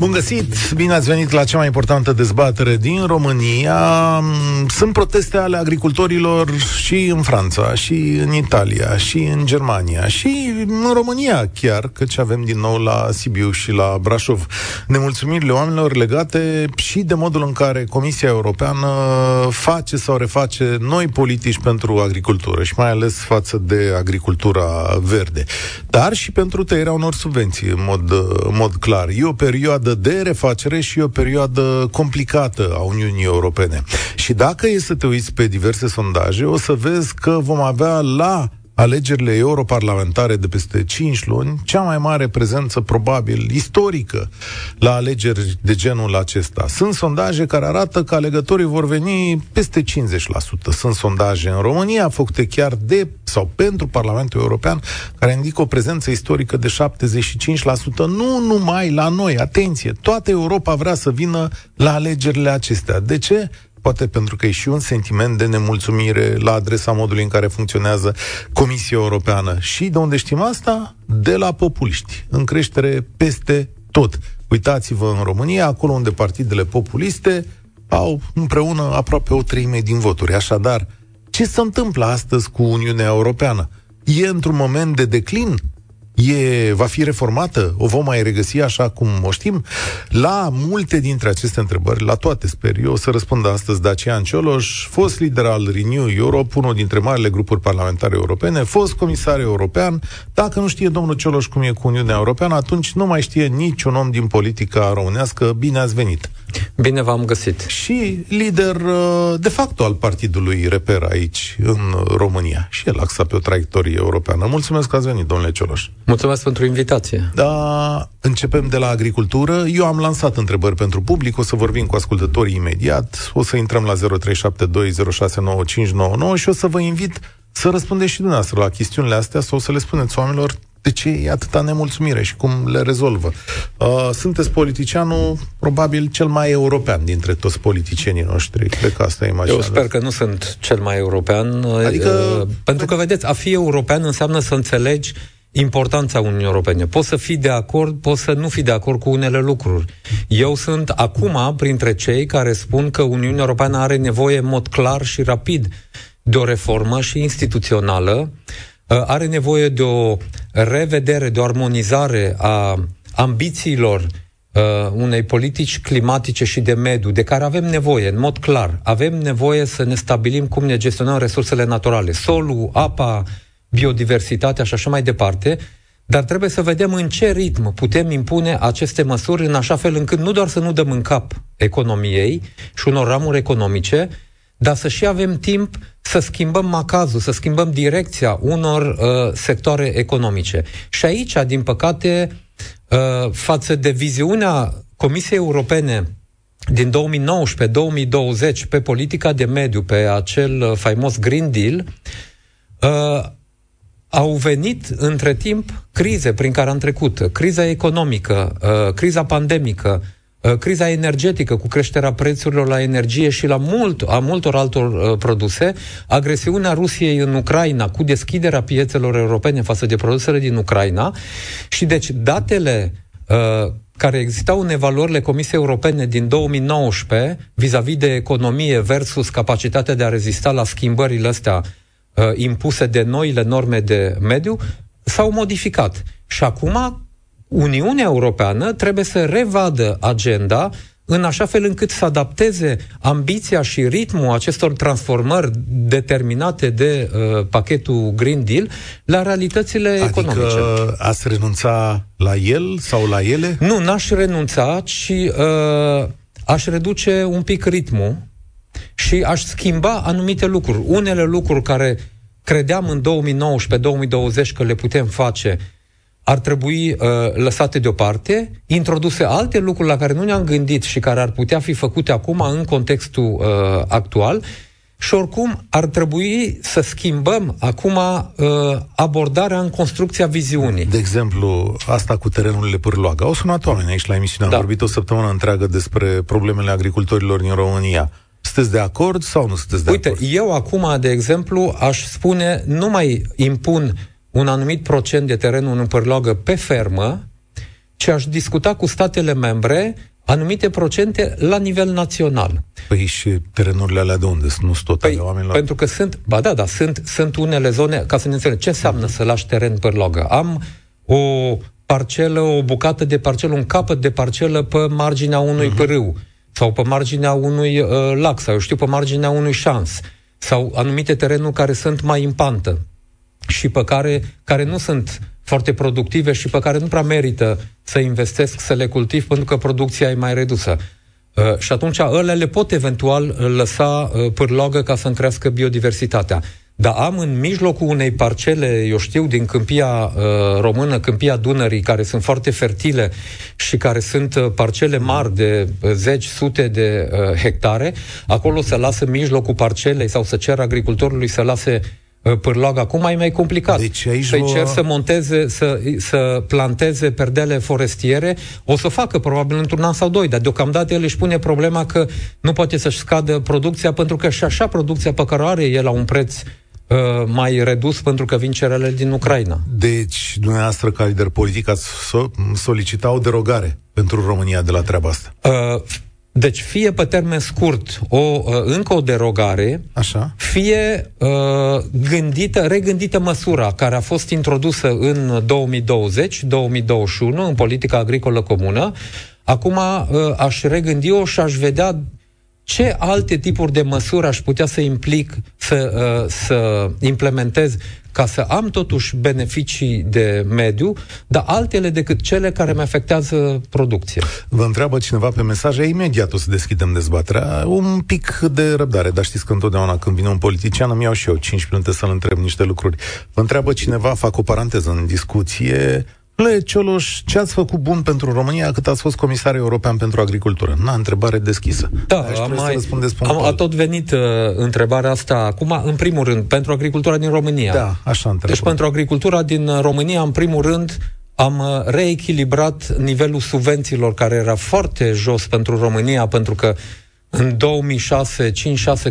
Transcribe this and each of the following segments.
Bun găsit! Bine ați venit la cea mai importantă dezbatere din România. Sunt proteste ale agricultorilor și în Franța, și în Italia, și în Germania, și în România chiar, căci avem din nou la Sibiu și la Brașov nemulțumirile oamenilor legate și de modul în care Comisia Europeană face sau reface noi politici pentru agricultură și mai ales față de agricultura verde, dar și pentru tăierea unor subvenții, în mod, în mod clar. E o perioadă perioadă de refacere și o perioadă complicată a Uniunii Europene. Și dacă e să te uiți pe diverse sondaje, o să vezi că vom avea la alegerile europarlamentare de peste 5 luni, cea mai mare prezență probabil istorică la alegeri de genul acesta. Sunt sondaje care arată că alegătorii vor veni peste 50%. Sunt sondaje în România făcute chiar de sau pentru Parlamentul European care indică o prezență istorică de 75%. Nu numai la noi, atenție, toată Europa vrea să vină la alegerile acestea. De ce? Poate pentru că e și un sentiment de nemulțumire la adresa modului în care funcționează Comisia Europeană. Și de unde știm asta? De la populiști, în creștere peste tot. Uitați-vă în România, acolo unde partidele populiste au împreună aproape o treime din voturi. Așadar, ce se întâmplă astăzi cu Uniunea Europeană? E într-un moment de declin? E, va fi reformată? O vom mai regăsi așa cum o știm? La multe dintre aceste întrebări, la toate sper eu, o să răspundă astăzi Dacian Cioloș, fost lider al Renew Europe, unul dintre marile grupuri parlamentare europene, fost comisar european. Dacă nu știe domnul Cioloș cum e cu Uniunea Europeană, atunci nu mai știe niciun om din politica românească. Bine ați venit! Bine v-am găsit. Și lider uh, de facto al partidului Reper aici, în România. Și el axa pe o traiectorie europeană. Mulțumesc că ați venit, domnule Cioloș. Mulțumesc pentru invitație. Da, începem de la agricultură. Eu am lansat întrebări pentru public, o să vorbim cu ascultătorii imediat. O să intrăm la 0372069599 și o să vă invit să răspundeți și dumneavoastră la chestiunile astea sau să le spuneți oamenilor de ce e atâta nemulțumire și cum le rezolvă. Uh, sunteți politicianul probabil cel mai european dintre toți politicienii noștri. Cred că asta e Eu sper că nu sunt cel mai european. Adică... Uh, pentru că, vedeți, a fi european înseamnă să înțelegi importanța Uniunii Europene. Poți să fii de acord, poți să nu fii de acord cu unele lucruri. Eu sunt acum printre cei care spun că Uniunea Europeană are nevoie în mod clar și rapid de o reformă și instituțională Uh, are nevoie de o revedere, de o armonizare a ambițiilor uh, unei politici climatice și de mediu, de care avem nevoie, în mod clar. Avem nevoie să ne stabilim cum ne gestionăm resursele naturale, solul, apa, biodiversitatea și așa mai departe, dar trebuie să vedem în ce ritm putem impune aceste măsuri în așa fel încât nu doar să nu dăm în cap economiei și unor ramuri economice, dar să și avem timp să schimbăm macazul, să schimbăm direcția unor uh, sectoare economice. Și aici, din păcate, uh, față de viziunea Comisiei Europene din 2019-2020 pe politica de mediu, pe acel uh, faimos Green Deal, uh, au venit între timp crize prin care am trecut. Criza economică, uh, criza pandemică, Uh, criza energetică cu creșterea prețurilor la energie și la mult, a multor altor uh, produse, agresiunea Rusiei în Ucraina cu deschiderea piețelor europene față de produsele din Ucraina și deci datele uh, care existau în evaluările Comisiei Europene din 2019 vis-a-vis de economie versus capacitatea de a rezista la schimbările astea uh, impuse de noile norme de mediu, s-au modificat. Și acum Uniunea Europeană trebuie să revadă agenda în așa fel încât să adapteze ambiția și ritmul acestor transformări determinate de uh, pachetul Green Deal la realitățile adică economice. Adică ați renunța la el sau la ele? Nu, n-aș renunța, ci uh, aș reduce un pic ritmul și aș schimba anumite lucruri. Unele lucruri care credeam în 2019-2020 că le putem face, ar trebui uh, lăsate deoparte, introduse alte lucruri la care nu ne-am gândit și care ar putea fi făcute acum în contextul uh, actual și oricum ar trebui să schimbăm acum uh, abordarea în construcția viziunii. De exemplu, asta cu terenurile Pârloaga. Au sunat oameni aici la emisiune, am da. vorbit o săptămână întreagă despre problemele agricultorilor din România. Sunteți de acord sau nu sunteți de Uite, acord? Uite, eu acum, de exemplu, aș spune, nu mai impun un anumit procent de terenul în părlogă pe fermă, ci aș discuta cu statele membre anumite procente la nivel național. Păi și terenurile alea de unde sunt? Nu sunt tot păi, ale oamenilor? Pentru că sunt, ba da, da, sunt, sunt unele zone, ca să ne înțelegem, ce înseamnă să lași teren pe logă? Am o parcelă, o bucată de parcelă, un capăt de parcelă pe marginea unui uh-huh. pârâu sau pe marginea unui uh, lac sau, eu știu, pe marginea unui șans sau anumite terenuri care sunt mai în pantă și pe care, care nu sunt foarte productive și pe care nu prea merită să investesc, să le cultiv, pentru că producția e mai redusă. Uh, și atunci ăle le pot eventual lăsa uh, pârlogă ca să-mi crească biodiversitatea. Dar am în mijlocul unei parcele, eu știu, din câmpia uh, română, câmpia Dunării, care sunt foarte fertile și care sunt uh, parcele mari de uh, zeci, sute de uh, hectare, acolo să lasă mijlocul parcelei sau să cer agricultorului să lase uh, pârlog acum e mai complicat. Deci aici Să-i cer să monteze, să, să planteze perdele forestiere, o să facă probabil într-un an sau doi, dar deocamdată el își pune problema că nu poate să-și scadă producția, pentru că și așa producția pe care o are el la un preț Uh, mai redus pentru că vin cerele din Ucraina. Deci, dumneavoastră, ca lider politic, ați so- solicita o derogare pentru România de la treaba asta. Uh, deci, fie pe termen scurt o, uh, încă o derogare, Așa. fie uh, gândită, regândită măsura care a fost introdusă în 2020-2021 în politica agricolă comună. Acum uh, aș regândi-o și aș vedea ce alte tipuri de măsuri aș putea să implic, să, uh, să implementez ca să am totuși beneficii de mediu, dar altele decât cele care mi afectează producția. Vă întreabă cineva pe mesaje, imediat o să deschidem dezbaterea. Un pic de răbdare, dar știți că întotdeauna când vine un politician îmi iau și eu 5 minute să-l întreb niște lucruri. Vă întreabă cineva, fac o paranteză în discuție, Le Cioloș, ce ați făcut bun pentru România cât ați fost comisar european pentru agricultură? Na, întrebare deschisă. Da, am, mai, am a tot venit uh, întrebarea asta acum, în primul rând, pentru agricultura din România. Da, așa întreb. Deci pentru agricultura din România, în primul rând, am uh, reechilibrat nivelul subvențiilor care era foarte jos pentru România, pentru că în 2006, 5-6,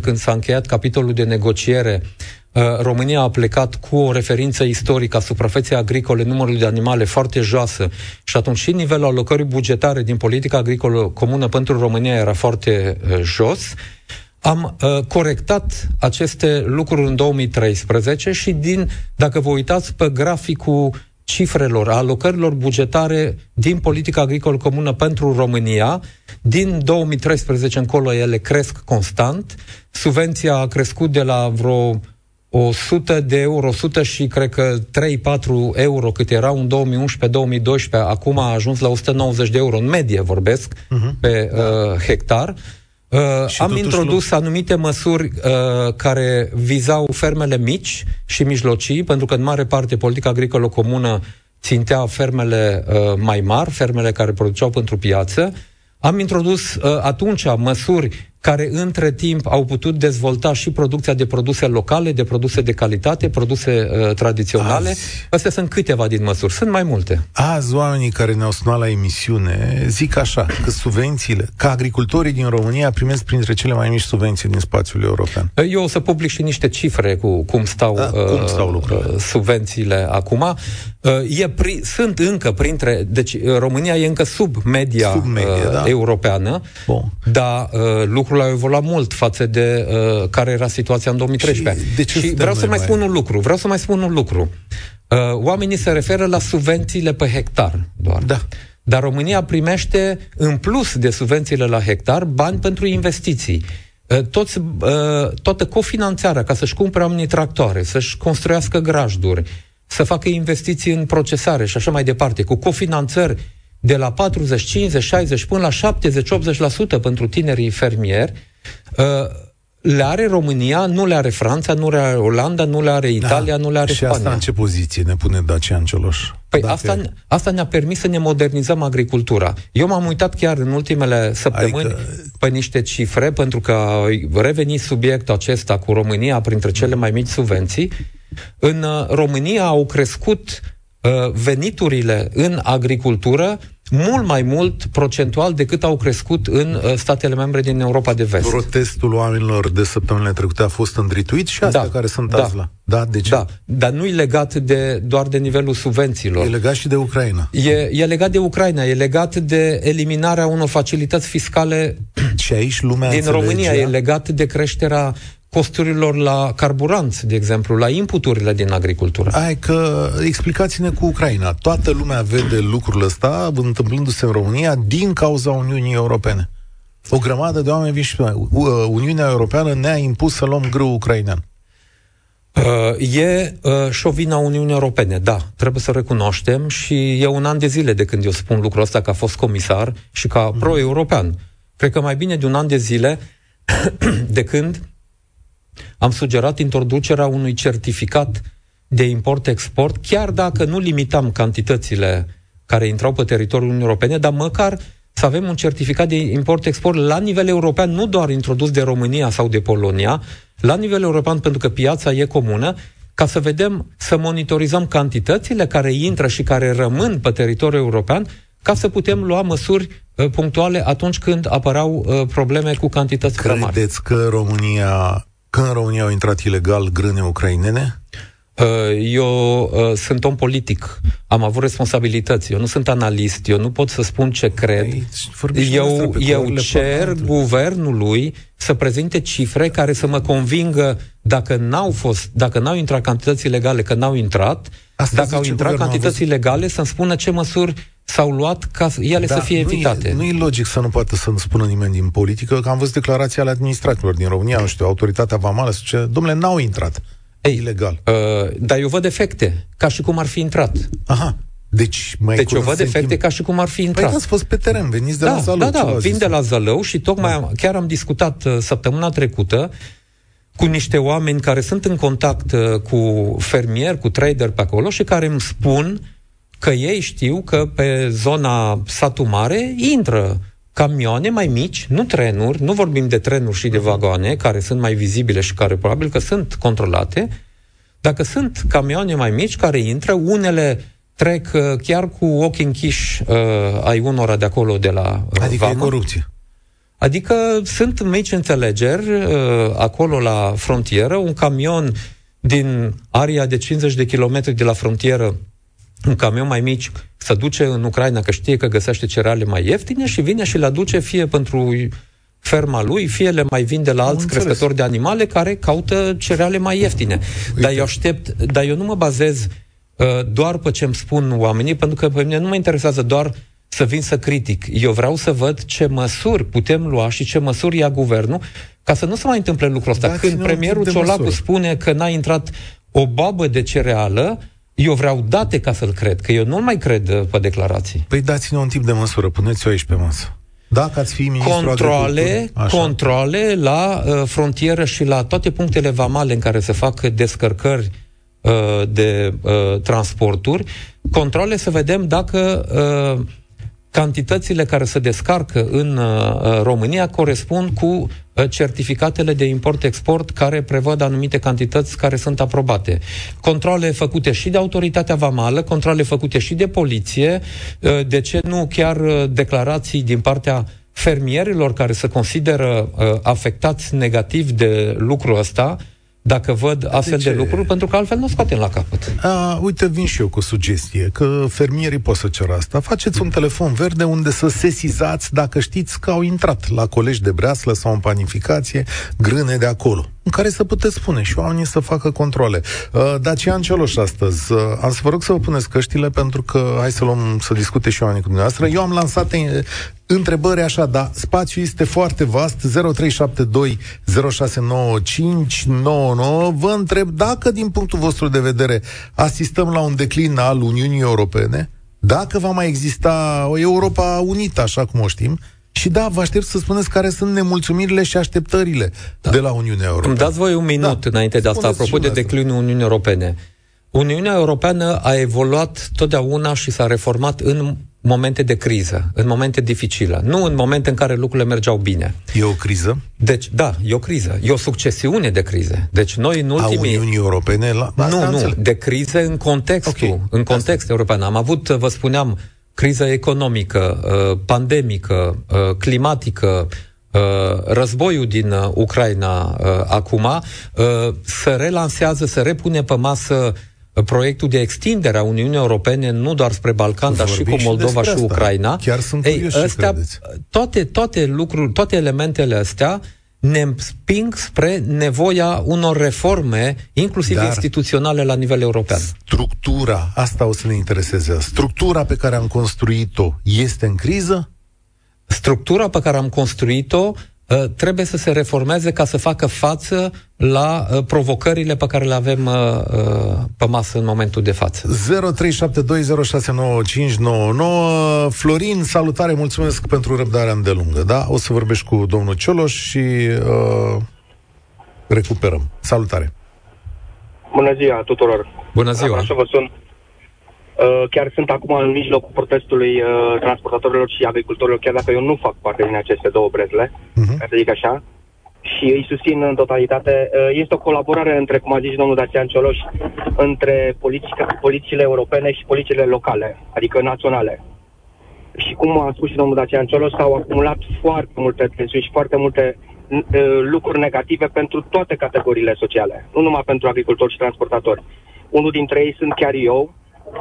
când s-a încheiat capitolul de negociere, uh, România a plecat cu o referință istorică a suprafeței agricole, numărului de animale foarte joasă și atunci și nivelul alocării bugetare din politica agricolă comună pentru România era foarte uh, jos. Am uh, corectat aceste lucruri în 2013 și din, dacă vă uitați pe graficul cifrelor, a alocărilor bugetare din politica agricolă comună pentru România, din 2013 încolo ele cresc constant. Subvenția a crescut de la vreo 100 de euro, 100 și cred că 3-4 euro cât erau în 2011-2012, acum a ajuns la 190 de euro, în medie vorbesc, uh-huh. pe uh, hectar. Uh, am introdus nu... anumite măsuri uh, care vizau fermele mici și mijlocii, pentru că în mare parte politica agricolă comună țintea fermele uh, mai mari, fermele care produceau pentru piață. Am introdus uh, atunci măsuri care între timp au putut dezvolta și producția de produse locale, de produse de calitate, produse uh, tradiționale. Azi. Astea sunt câteva din măsuri, sunt mai multe. Azi oamenii care ne-au sunat la emisiune zic așa, că subvențiile, că agricultorii din România primesc printre cele mai mici subvenții din spațiul european. Eu o să public și niște cifre cu cum stau, da, uh, cum stau lucrurile. Uh, subvențiile acum. Uh, e pri, sunt încă printre, deci uh, România e încă sub media, sub media uh, da. europeană, Bun. dar uh, lucrurile au evoluat mult față de uh, care era situația în 2013. Și, de ce și vreau să mai, mai spun un lucru, vreau să mai spun un lucru. Uh, oamenii se referă la subvențiile pe hectar doar. Da. Dar România primește, în plus de subvențiile la hectar, bani pentru investiții. Uh, toți, uh, toată cofinanțarea ca să-și cumpere oamenii tractoare, să-și construiască grajduri, să facă investiții în procesare și așa mai departe, cu cofinanțări de la 40, 50, 60 până la 70, 80% pentru tinerii fermieri, uh, le are România, nu le are Franța, nu le are Olanda, nu le are Italia, da. nu le are și Spania. Și asta în ce poziție ne pune Dacian Cioloș? Păi Dacă... asta, asta ne-a permis să ne modernizăm agricultura. Eu m-am uitat chiar în ultimele săptămâni adică... pe niște cifre, pentru că a revenit subiectul acesta cu România printre cele mai mici subvenții. În uh, România au crescut uh, veniturile în agricultură mult mai mult procentual decât au crescut în uh, statele membre din Europa de Vest. Protestul oamenilor de săptămânile trecute a fost îndrituit și astea da, care sunt da, azi la. Da, de ce? Da, dar nu e legat de, doar de nivelul subvențiilor. E legat și de Ucraina. E, e legat de Ucraina, e legat de eliminarea unor facilități fiscale și aici lumea din România, e legat de creșterea costurilor la carburanți, de exemplu, la inputurile din agricultură. Ai că explicați-ne cu Ucraina. Toată lumea vede lucrul ăsta întâmplându-se în România din cauza Uniunii Europene. O grămadă de oameni vin și Uniunea Europeană ne-a impus să luăm grâu ucrainean. Uh, e uh, și o vină a Uniunii Europene, da, trebuie să recunoaștem și e un an de zile de când eu spun lucrul ăsta că a fost comisar și ca mm. pro-european. Cred că mai bine de un an de zile de când am sugerat introducerea unui certificat de import-export, chiar dacă nu limitam cantitățile care intrau pe teritoriul Uniunii Europene, dar măcar să avem un certificat de import-export la nivel european, nu doar introdus de România sau de Polonia, la nivel european, pentru că piața e comună, ca să vedem, să monitorizăm cantitățile care intră și care rămân pe teritoriul european, ca să putem lua măsuri uh, punctuale atunci când apărau uh, probleme cu cantități prea mari. Credeți că România când în România au intrat ilegal grâne ucrainene? Uh, eu uh, sunt om politic, am avut responsabilități, eu nu sunt analist, eu nu pot să spun ce cred. Aici, eu eu cer guvernului să prezinte cifre care să mă convingă dacă n-au fost, dacă n-au intrat cantități ilegale, că n-au intrat, Asta dacă au intrat cantități ilegale, să-mi spună ce măsuri s-au luat ca ele da, să fie evitate. Nu e, nu e logic să nu poată să nu spună nimeni din politică, că am văzut declarații ale administratorilor din România, nu știu, autoritatea vamală, să zice, domnule, n-au intrat. Ei, ilegal. Uh, dar eu văd efecte, ca și cum ar fi intrat. Aha. Deci, mai deci eu văd efecte ca și cum ar fi intrat. Păi ați fost pe teren, veniți de da, la Zalău. Da, da, vin de la Zalău și tocmai da. chiar am discutat uh, săptămâna trecută cu niște oameni care sunt în contact uh, cu fermieri, cu trader pe acolo și care îmi spun că ei știu că pe zona satul mare intră camioane mai mici, nu trenuri, nu vorbim de trenuri și de vagoane, care sunt mai vizibile și care probabil că sunt controlate, dacă sunt camioane mai mici care intră, unele trec uh, chiar cu ochii închiși uh, ai unora de acolo de la uh, Adică vamă. e corupție. Adică sunt mici înțelegeri uh, acolo la frontieră, un camion din aria de 50 de kilometri de la frontieră un camion mai mic să duce în Ucraina, că știe că găsește cereale mai ieftine și vine și le aduce fie pentru ferma lui, fie le mai vinde la alți crescători de animale care caută cereale mai ieftine. Uite. Dar eu aștept, dar eu nu mă bazez uh, doar pe ce îmi spun oamenii, pentru că pe mine nu mă interesează doar să vin să critic. Eu vreau să văd ce măsuri putem lua și ce măsuri ia guvernul ca să nu se mai întâmple lucrul ăsta. Dați Când premierul Ciolacu măsură. spune că n-a intrat o babă de cereală, eu vreau date ca să-l cred, că eu nu mai cred uh, pe declarații. Păi dați-ne un tip de măsură, puneți-o aici pe masă. Dacă ați fi ministru controle, controle la uh, frontieră și la toate punctele vamale în care se fac descărcări uh, de uh, transporturi, controle să vedem dacă uh, cantitățile care se descarcă în uh, uh, România corespund cu uh, certificatele de import-export care prevăd anumite cantități care sunt aprobate. Controle făcute și de autoritatea vamală, controle făcute și de poliție, uh, de ce nu chiar uh, declarații din partea fermierilor care se consideră uh, afectați negativ de lucrul ăsta, dacă văd astfel de, de lucruri, pentru că altfel nu scoatem la capăt. A, uite, vin și eu cu o sugestie, că fermierii pot să ceră asta. Faceți un telefon verde unde să sesizați dacă știți că au intrat la colegi de breaslă sau în panificație grâne de acolo în care să puteți spune și oamenii să facă controle. Uh, Dacian Cioloș astăzi, uh, am să vă rog să vă puneți căștile pentru că hai să luăm să discute și oamenii cu dumneavoastră. Eu am lansat uh, întrebări așa, dar spațiul este foarte vast, 0372 069599. Vă întreb dacă din punctul vostru de vedere asistăm la un declin al Uniunii Europene, dacă va mai exista o Europa unită, așa cum o știm, și da, vă aștept să spuneți care sunt nemulțumirile și așteptările da. de la Uniunea Europeană. Îmi dați voi un minut da. înainte de asta, Spuneți apropo de declinul Uniunii Europene. Uniunea Europeană a evoluat totdeauna și s-a reformat în momente de criză, în momente dificile, nu în momente în care lucrurile mergeau bine. E o criză? Deci, da, e o criză. E o succesiune de crize. Deci noi în ultimii... A Uniunii Europene? La... Nu, nu, de crize în contextul, okay. în context Asta. european. Am avut, vă spuneam, criză economică, pandemică, climatică, războiul din Ucraina acum, să relansează, să repune pe masă proiectul de extindere a Uniunii Europene nu doar spre Balcan, dar și cu Moldova și, și Ucraina. Chiar sunt Ei, astea, toate, toate lucruri, toate elementele astea ne împing spre nevoia unor reforme, inclusiv Dar instituționale la nivel european. Structura, asta o să ne intereseze. Structura pe care am construit-o este în criză? Structura pe care am construit-o Uh, trebuie să se reformeze ca să facă față la uh, provocările pe care le avem uh, pe masă în momentul de față. 0372069599 Florin, salutare, mulțumesc pentru răbdarea îndelungă, da? O să vorbești cu domnul Cioloș și uh, recuperăm. Salutare! Bună ziua tuturor! Bună ziua! Așa vă sun Uh, chiar sunt acum în mijlocul protestului uh, transportatorilor și agricultorilor, chiar dacă eu nu fac parte din aceste două brezle, uh-huh. ca să zic așa, și îi susțin în totalitate. Uh, este o colaborare între, cum a zis domnul Dacian Cioloș, între politica, politicile europene și politicile locale, adică naționale. Și cum a spus și domnul Dacian Cioloș, s-au acumulat foarte multe tensiuni și foarte multe uh, lucruri negative pentru toate categoriile sociale, nu numai pentru agricultori și transportatori. Unul dintre ei sunt chiar eu,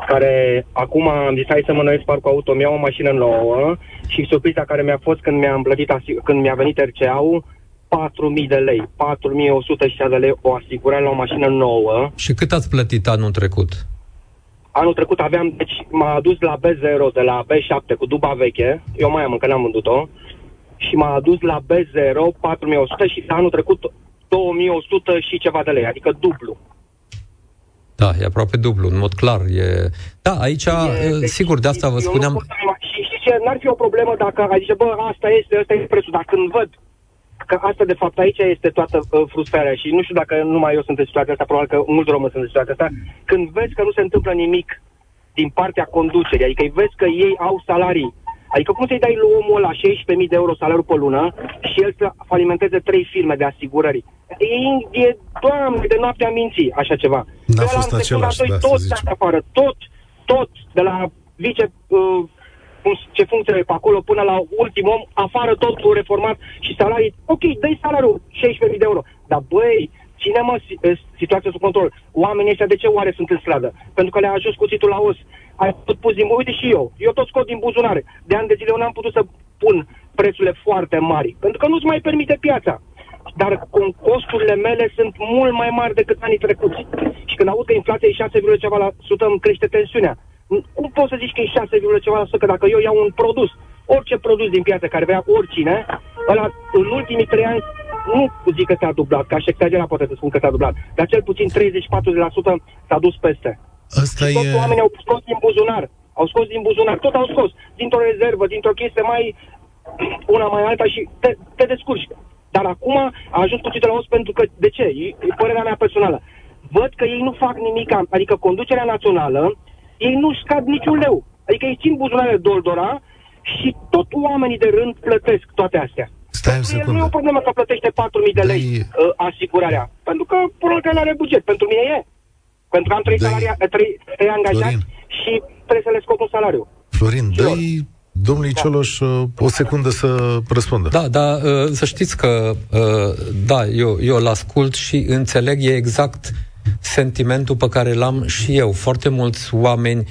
care acum am zis hai să mă noiesc parcul auto, mi-au o mașină nouă și surpriza care mi-a fost când mi-am plătit, când mi-a venit RCA-ul, 4.000 de lei, 4.100 de lei o asigurare la o mașină nouă. Și cât ați plătit anul trecut? Anul trecut aveam, deci m-a adus la B0 de la B7 cu duba veche, eu mai am încă n-am vândut-o, și m-a adus la B0 4.100 și anul trecut 2.100 și ceva de lei, adică dublu. Da, e aproape dublu, în mod clar. E... Da, aici, e, deci, sigur, de asta vă spuneam... Și știți ce, n-ar fi o problemă dacă ai zice, bă, asta este, asta este prețul, dar când văd că asta, de fapt, aici este toată uh, frustrarea și nu știu dacă numai eu sunt în situația asta, probabil că mulți români sunt în situația asta, când vezi că nu se întâmplă nimic din partea conducerii, adică vezi că ei au salarii Adică cum să-i dai lui omul ăla 16.000 de euro salariu pe lună și el să falimenteze trei firme de asigurări? E, e doamne, de noaptea minții, așa ceva. N-a de fost același, da, tot să afară, tot, tot, de la vice, uh, ce funcție pe acolo, până la ultim om, afară totul reformat și salarii, ok, dai salariul 16.000 de euro, dar băi, ține mă situația sub control. Oamenii ăștia de ce oare sunt în stradă? Pentru că le-a ajuns cuțitul la os ai tot pus din... Uite și eu. Eu tot scot din buzunare. De ani de zile eu n-am putut să pun prețurile foarte mari. Pentru că nu-ți mai permite piața. Dar costurile mele sunt mult mai mari decât anii trecuți. Și când aud că inflația e 6, ceva la sută, îmi crește tensiunea. Cum poți să zici că e 6, ceva la sută, că dacă eu iau un produs, orice produs din piață care vrea oricine, ăla în ultimii trei ani nu zic că s-a dublat, ca și exagerat poate să spun că s-a dublat, dar cel puțin 30-40% s-a dus peste. Asta și e... oamenii au scos din buzunar. Au scos din buzunar. Tot au scos. Dintr-o rezervă, dintr-o chestie mai... Una mai alta și te, te descurci. Dar acum a ajuns puțin la os pentru că... De ce? E, e părerea mea personală. Văd că ei nu fac nimic, adică conducerea națională, ei nu scad niciun leu. Adică ei țin buzunarele doldora și tot oamenii de rând plătesc toate astea. Stai o Nu e o problemă că plătește 4.000 de lei uh, asigurarea. Pentru că probabil că are buget. Pentru mine e. Pentru că am trei, salaria, trei, trei angajați Florin. și trebuie să le scot un salariu. Florin, dă domnului da. Cioloș uh, o secundă să răspundă. Da, da, uh, să știți că, uh, da, eu, eu l-ascult și înțeleg, e exact sentimentul pe care l-am și eu. Foarte mulți oameni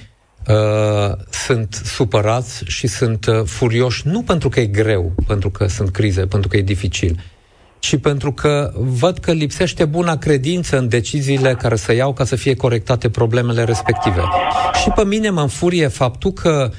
uh, sunt supărați și sunt uh, furioși, nu pentru că e greu, pentru că sunt crize, pentru că e dificil, și pentru că văd că lipsește buna credință în deciziile care să iau ca să fie corectate problemele respective. Și pe mine mă înfurie faptul că uh,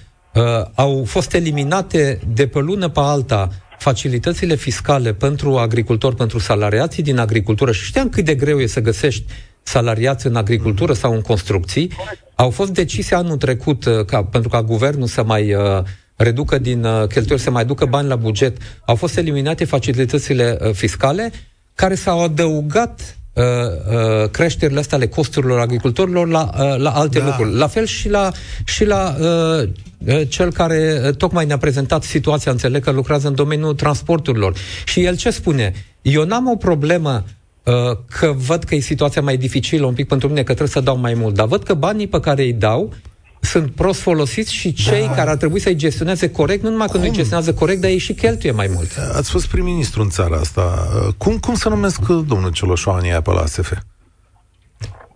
au fost eliminate de pe lună pe alta facilitățile fiscale pentru agricultori, pentru salariații din agricultură. Și știam cât de greu e să găsești salariați în agricultură sau în construcții, au fost decise anul trecut uh, ca, pentru ca guvernul să mai uh, reducă din uh, cheltuieli, să mai ducă bani la buget, au fost eliminate facilitățile uh, fiscale care s-au adăugat uh, uh, creșterile astea ale costurilor agricultorilor la, uh, la alte da. lucruri. La fel și la, și la uh, uh cel care uh, tocmai ne-a prezentat situația, înțeleg că lucrează în domeniul transporturilor. Și el ce spune? Eu n-am o problemă uh, că văd că e situația mai dificilă un pic pentru mine, că trebuie să dau mai mult, dar văd că banii pe care îi dau sunt prost folosiți și cei da. care ar trebui să-i gestioneze corect, nu numai că nu-i gestionează corect, dar ei și cheltuie mai mult. Ați fost prim-ministru în țara asta. Cum, cum să numesc domnul Cioloșoani aia pe la ASF?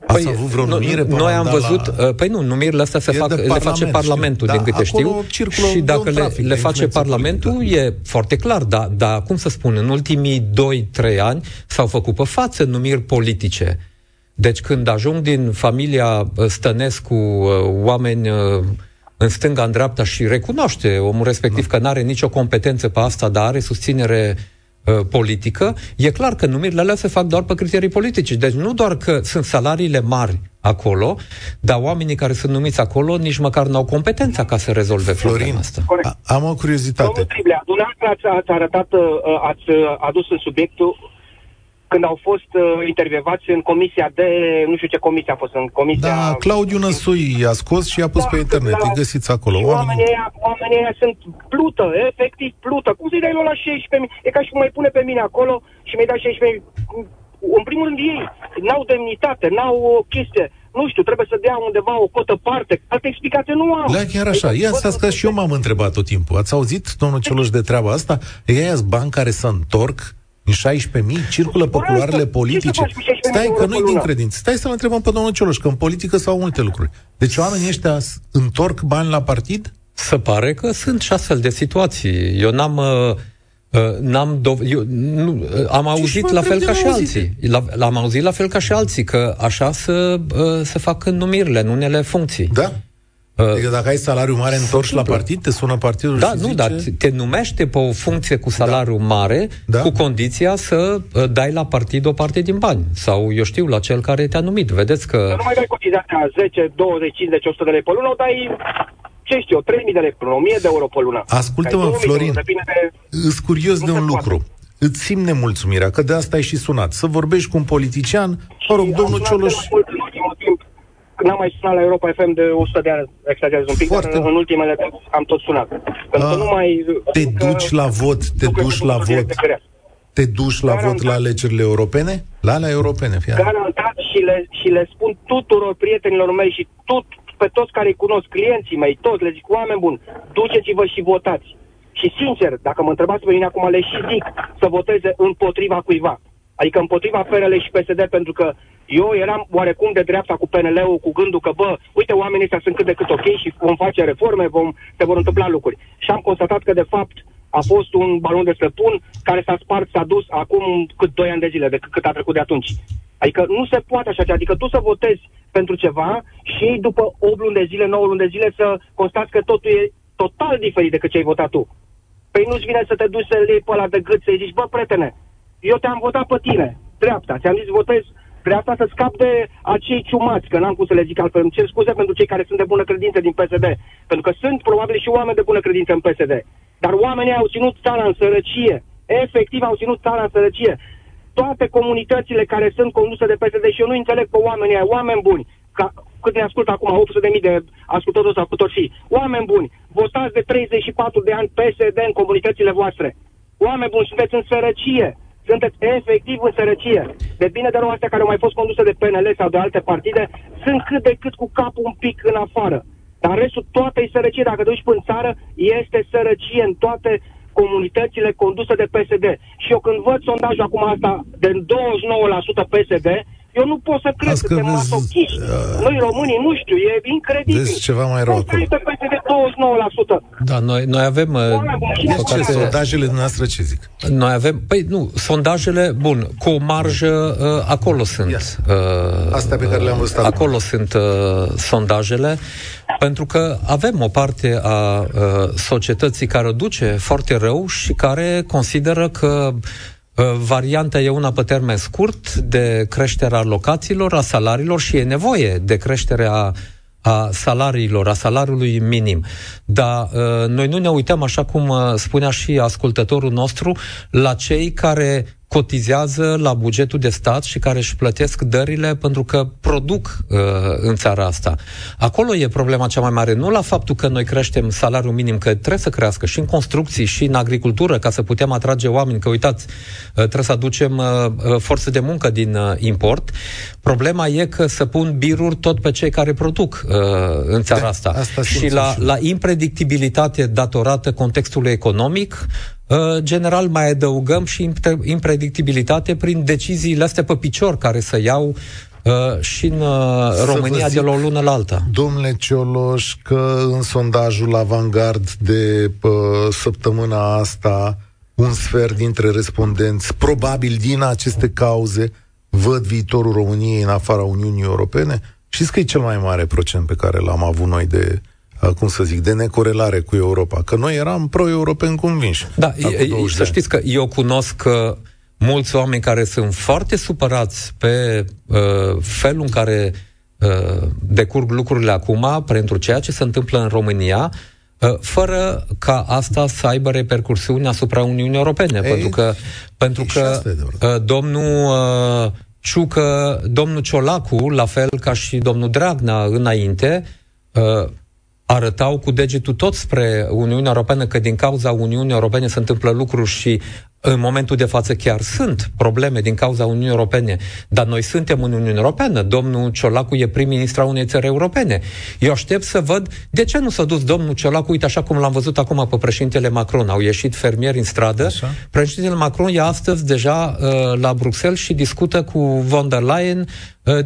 Ați păi, avut vreo numire? Noi am văzut, la... Uh, păi nu, numirile astea se fac, le face Parlamentul, știu. din da, câte știu. Și dacă le, trafic, le face Parlamentul, da. e foarte clar. Dar, da, cum să spun, în ultimii 2-3 ani s-au făcut pe față numiri politice. Deci când ajung din familia uh, Stănescu uh, oameni în stânga, în dreapta și recunoaște omul respectiv da. că nu are nicio competență pe asta, dar are susținere Uh, politică, e clar că numirile alea se fac doar pe criterii politice. Deci nu doar că sunt salariile mari acolo, dar oamenii care sunt numiți acolo nici măcar nu au competența ca să rezolve Florin, asta. Am o curiozitate. Domnul Triblea, dumneavoastră ați, ați arătat, uh, ați adus în subiectul când au fost uh, intervievați în comisia de, nu știu ce comisie a fost, în comisia... Da, Claudiu Năsui a scos și a pus da, pe internet, da, îi găsiți acolo. Oamenii... Oamenii, aia, oamenii aia sunt plută, efectiv plută. Cum să-i dai la 16.000? E ca și cum mai pune pe mine acolo și mi-ai dat 16.000. În primul rând ei n-au demnitate, n-au o chestie nu știu, trebuie să dea undeva o cotă parte. Alte explicații nu am. Da, chiar așa. Ia stați că și eu m-am întrebat tot timpul. Ați auzit, domnul Cioloș, de treaba asta? E aia bani care să întorc în 16.000 circulă pe culoarele politice. Stai că nu-i din credință. Stai să-l întrebăm pe domnul Cioloș, că în politică sau multe lucruri. Deci oamenii ăștia întorc bani la partid? Se pare că sunt și astfel de situații. Eu n-am... Uh, uh n-am dov- eu, nu, uh, am auzit la fel ca și alții. La, am auzit la fel ca și alții că așa să uh, se fac numirile în unele funcții. Da. Adică dacă ai salariu mare întorci la partid, te sună partidul Da, și nu, zice... dar te numește pe o funcție cu salariu da. mare, da. cu condiția să uh, dai la partid o parte din bani. Sau, eu știu, la cel care te-a numit. Vedeți că... Să nu mai dai cotizația 10, 20, 50, 100 de lei pe lună, o dai ce știu, 3.000 de lei pe lună, 1.000 de euro pe lună. Ascultă-mă, Florin, de... îți curios de un lucru. Poate. Îți simt nemulțumirea, că de asta ai și sunat. Să vorbești cu un politician, mă rog, domnul Cioloș... Mult în ultimul timp n-am mai sunat la Europa FM de 100 de ani, exagerez un pic, Foarte... dar în ultimele am tot sunat. Pentru că nu mai... Te duci la vot, te duci la vot. Te duci la vot la alegerile europene? La alea europene, fie. Garantat și le, și le spun tuturor prietenilor mei și tot, pe toți care îi cunosc, clienții mei, toți, le zic, oameni buni, duceți-vă și votați. Și sincer, dacă mă întrebați pe mine acum, le și zic să voteze împotriva cuiva. Adică împotriva PNL și PSD, pentru că eu eram oarecum de dreapta cu PNL-ul, cu gândul că, bă, uite, oamenii ăștia sunt cât de cât ok și vom face reforme, vom, se vor întâmpla lucruri. Și am constatat că, de fapt, a fost un balon de săpun care s-a spart, s-a dus acum cât 2 ani de zile, de cât a trecut de atunci. Adică nu se poate așa, adică tu să votezi pentru ceva și după 8 luni de zile, 9 luni de zile să constați că totul e total diferit decât ce ai votat tu. Păi nu-ți vine să te duci să le pe ăla de gât, să-i zici, bă, prietene, eu te-am votat pe tine, dreapta, ți-am zis votez asta să scap de acei ciumați, că n-am cum să le zic altfel. Îmi cer scuze pentru cei care sunt de bună credință din PSD, pentru că sunt probabil și oameni de bună credință în PSD. Dar oamenii au ținut țara în sărăcie. Efectiv au ținut țara în sărăcie. Toate comunitățile care sunt conduse de PSD și eu nu înțeleg pe oamenii aia, oameni buni, ca, cât ne ascultă acum, 800.000 de ascultători sau cât fi. Oameni buni, votați de 34 de ani PSD în comunitățile voastre. Oameni buni, sunteți în sărăcie sunteți efectiv în sărăcie. De bine de rău astea care au mai fost conduse de PNL sau de alte partide, sunt cât de cât cu capul un pic în afară. Dar restul toată e sărăcie. Dacă duci până în țară, este sărăcie în toate comunitățile conduse de PSD. Și eu când văd sondajul acum asta de 29% PSD, eu nu pot să cred că suntem masochiști. Uh, noi românii, nu știu, e incredibil. Vezi ceva mai rău acolo. de 29%. Da, noi, noi avem... Uh, deci ce, sondajele noastre ce zic? Noi avem... Păi nu, sondajele, bun, cu o marjă, uh, acolo sunt. Uh, Astea pe care le-am văzut Acolo sunt uh, sondajele, pentru că avem o parte a uh, societății care o duce foarte rău și care consideră că Uh, varianta e una pe termen scurt de creșterea locațiilor, a salariilor și e nevoie de creșterea a salariilor, a salariului minim. Dar uh, noi nu ne uităm, așa cum uh, spunea și ascultătorul nostru, la cei care cotizează la bugetul de stat și care își plătesc dările pentru că produc uh, în țara asta. Acolo e problema cea mai mare, nu la faptul că noi creștem salariul minim, că trebuie să crească și în construcții și în agricultură ca să putem atrage oameni, că uitați, uh, trebuie să aducem uh, uh, forță de muncă din uh, import. Problema e că să pun biruri tot pe cei care produc uh, în țara da, asta. asta și la, la impredictibilitate datorată contextului economic, Uh, general mai adăugăm și impredictibilitate prin deciziile astea pe picior care să iau uh, și în uh, România zic, de la o lună la alta. Domnule Cioloș, că în sondajul Avangard de uh, săptămâna asta, un sfert dintre respondenți, probabil din aceste cauze, văd viitorul României în afara Uniunii Europene? Știți că e cel mai mare procent pe care l-am avut noi de cum să zic, de necorelare cu Europa. Că noi eram pro-europeni convinși. Da, să știți că eu cunosc uh, mulți oameni care sunt foarte supărați pe uh, felul în care uh, decurg lucrurile acum pentru ceea ce se întâmplă în România, uh, fără ca asta să aibă repercursiuni asupra Uniunii Europene. Ei, pentru că, pentru că uh, domnul uh, Ciucă, domnul Ciolacu, la fel ca și domnul Dragnea înainte, uh, arătau cu degetul tot spre Uniunea Europeană că din cauza Uniunii Europene se întâmplă lucruri și în momentul de față chiar sunt probleme din cauza Uniunii Europene, dar noi suntem în Uniunea Europeană. Domnul Ciolacu e prim-ministru a unei țări europene. Eu aștept să văd de ce nu s-a dus domnul Ciolacu, uite așa cum l-am văzut acum pe președintele Macron. Au ieșit fermieri în stradă. Așa. Președintele Macron e astăzi deja uh, la Bruxelles și discută cu von der Leyen uh,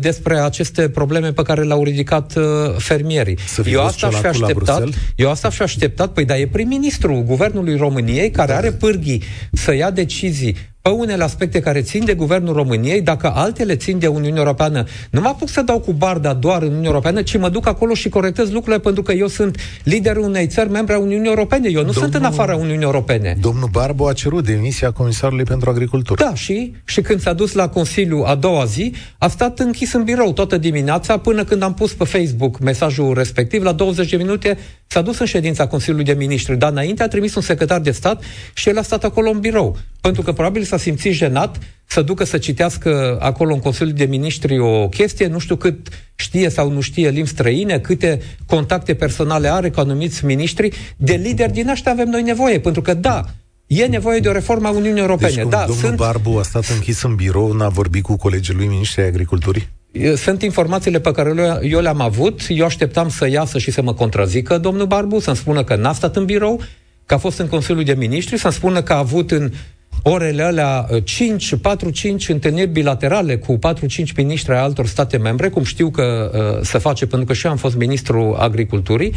despre aceste probleme pe care le-au ridicat uh, fermierii. Eu asta aș fi așteptat, eu asta aș fi așteptat, păi da, e prim-ministru guvernului României care are pârghii să ia ia decizii pe unele aspecte care țin de Guvernul României, dacă altele țin de Uniunea Europeană, nu mă apuc să dau cu barda doar în Uniunea Europeană, ci mă duc acolo și corectez lucrurile pentru că eu sunt liderul unei țări membre a Uniunii Europene. Eu nu domnul, sunt în afara Uniunii Europene. Domnul Barbu a cerut demisia Comisarului pentru Agricultură. Da, și, și când s-a dus la Consiliu a doua zi, a stat închis în birou toată dimineața până când am pus pe Facebook mesajul respectiv. La 20 de minute s-a dus în ședința Consiliului de Ministri, dar înainte a trimis un secretar de stat și el a stat acolo în birou. Pentru că probabil s-a simțit jenat să ducă să citească acolo în Consiliul de Ministri o chestie, nu știu cât știe sau nu știe limbi străine, câte contacte personale are cu anumiți miniștri, de lideri din ăștia avem noi nevoie, pentru că da, E nevoie de o reformă a Uniunii Europene. Deci, da, domnul sunt... Barbu a stat închis în birou, n-a vorbit cu colegii lui ministrii agriculturii? Sunt informațiile pe care eu le-am avut. Eu așteptam să iasă și să mă contrazică domnul Barbu, să-mi spună că n-a stat în birou, că a fost în Consiliul de Ministri, să-mi spună că a avut în orele alea 5, 4-5 întâlniri bilaterale cu 4-5 miniștri ai altor state membre, cum știu că uh, se face, pentru că și eu am fost ministru agriculturii.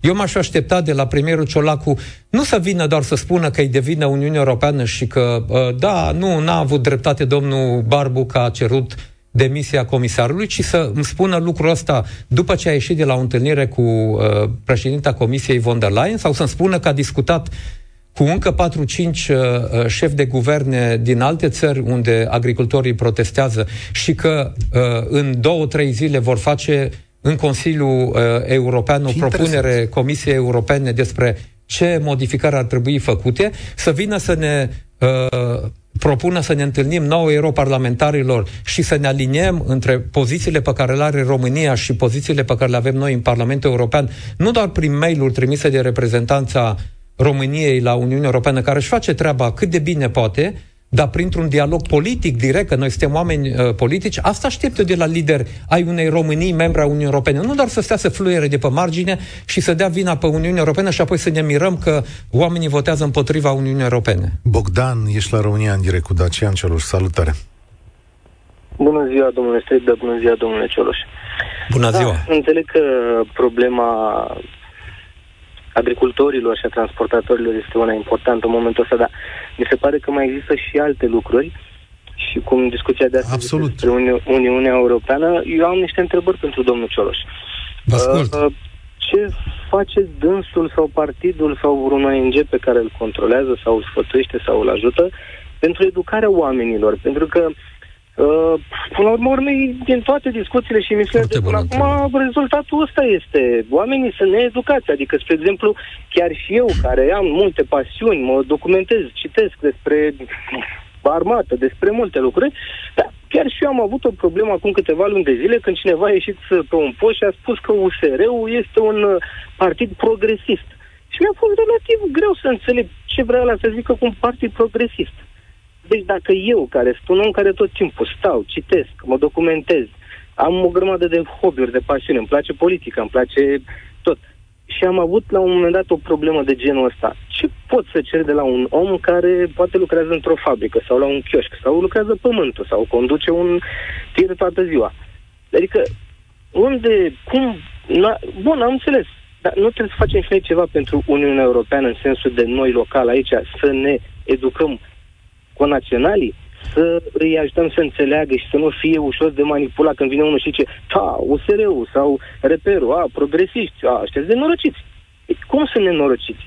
Eu m-aș aștepta de la premierul Ciolacu nu să vină doar să spună că îi devină Uniunea Europeană și că, uh, da, nu, n-a avut dreptate domnul Barbu că a cerut demisia comisarului, ci să îmi spună lucrul ăsta după ce a ieșit de la o întâlnire cu uh, președinta Comisiei von der Leyen sau să-mi spună că a discutat cu încă 4-5 uh, uh, șefi de guverne din alte țări unde agricultorii protestează și că uh, în două-trei zile vor face în Consiliul uh, European o propunere Comisiei Europene despre ce modificări ar trebui făcute, să vină să ne uh, propună să ne întâlnim nouă europarlamentarilor și să ne aliniem între pozițiile pe care le are România și pozițiile pe care le avem noi în Parlamentul European, nu doar prin mail-uri trimise de reprezentanța României la Uniunea Europeană, care își face treaba cât de bine poate, dar printr-un dialog politic direct, că noi suntem oameni uh, politici, asta aștept eu de la lider ai unei Românii, membra Uniunii Europene. Nu doar să stea să fluiere de pe margine și să dea vina pe Uniunea Europeană și apoi să ne mirăm că oamenii votează împotriva Uniunii Europene. Bogdan, ești la România în direct cu Dacian Celoș. Salutare! Bună ziua, domnule Stridă, bună ziua, domnule Cioloș. Bună ziua! Da, înțeleg că problema agricultorilor și a transportatorilor este una importantă în momentul ăsta, dar mi se pare că mai există și alte lucruri și cum discuția de astăzi Absolut. despre Uni- Uniunea Europeană, eu am niște întrebări pentru domnul Cioloș. Vă ascult. Uh, ce face dânsul sau partidul sau vreun ONG pe care îl controlează sau îl sfătuiește sau îl ajută pentru educarea oamenilor? Pentru că uh, Uh, până la urmă, urmei, din toate discuțiile și emisiunile de până acum, rezultatul ăsta este. Oamenii sunt needucați. Adică, spre exemplu, chiar și eu, care am multe pasiuni, mă documentez, citesc despre armată, despre multe lucruri, dar chiar și eu am avut o problemă acum câteva luni de zile când cineva a ieșit pe un post și a spus că USR-ul este un uh, partid progresist. Și mi-a fost relativ greu să înțeleg ce vrea la să zică cu un partid progresist. Deci dacă eu, care sunt un om care tot timpul stau, citesc, mă documentez, am o grămadă de hobby-uri, de pasiune, îmi place politica, îmi place tot. Și am avut la un moment dat o problemă de genul ăsta. Ce pot să cer de la un om care poate lucrează într-o fabrică sau la un chioșc sau lucrează pământul sau conduce un tir toată ziua? Adică, unde, cum, na, bun, am înțeles, dar nu trebuie să facem și noi ceva pentru Uniunea Europeană în sensul de noi local aici, să ne educăm cu naționalii? să îi ajutăm să înțeleagă și să nu fie ușor de manipulat când vine unul și zice, ta, USR-ul sau reperul, a, progresiști, a, ăștia de norociți. Cum sunt nenorociți?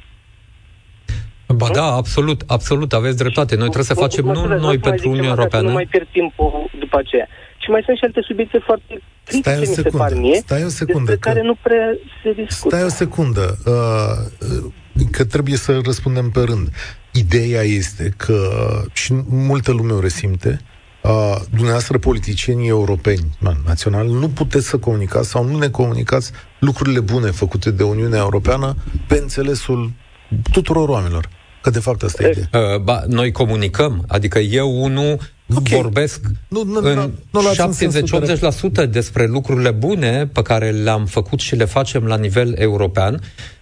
Ba da, absolut, absolut, aveți dreptate. Noi trebuie să facem, nu noi pentru Uniunea Europeană. Nu mai pierd timpul după aceea. Și mai sunt și alte subiecte foarte critice, mi se par mie, stai o secundă, că, care nu prea se discută. Stai o secundă, uh, că trebuie să răspundem pe rând. Ideea este că, și multă lume o resimte, uh, dumneavoastră politicienii europeni, naționali, nu puteți să comunicați sau nu ne comunicați lucrurile bune făcute de Uniunea Europeană pe înțelesul tuturor oamenilor. Că de fapt asta e ideea. Uh, ba, noi comunicăm, adică eu unul okay. vorbesc nu, nu, în nu, 70-80% despre lucrurile bune pe care le-am făcut și le facem la nivel european.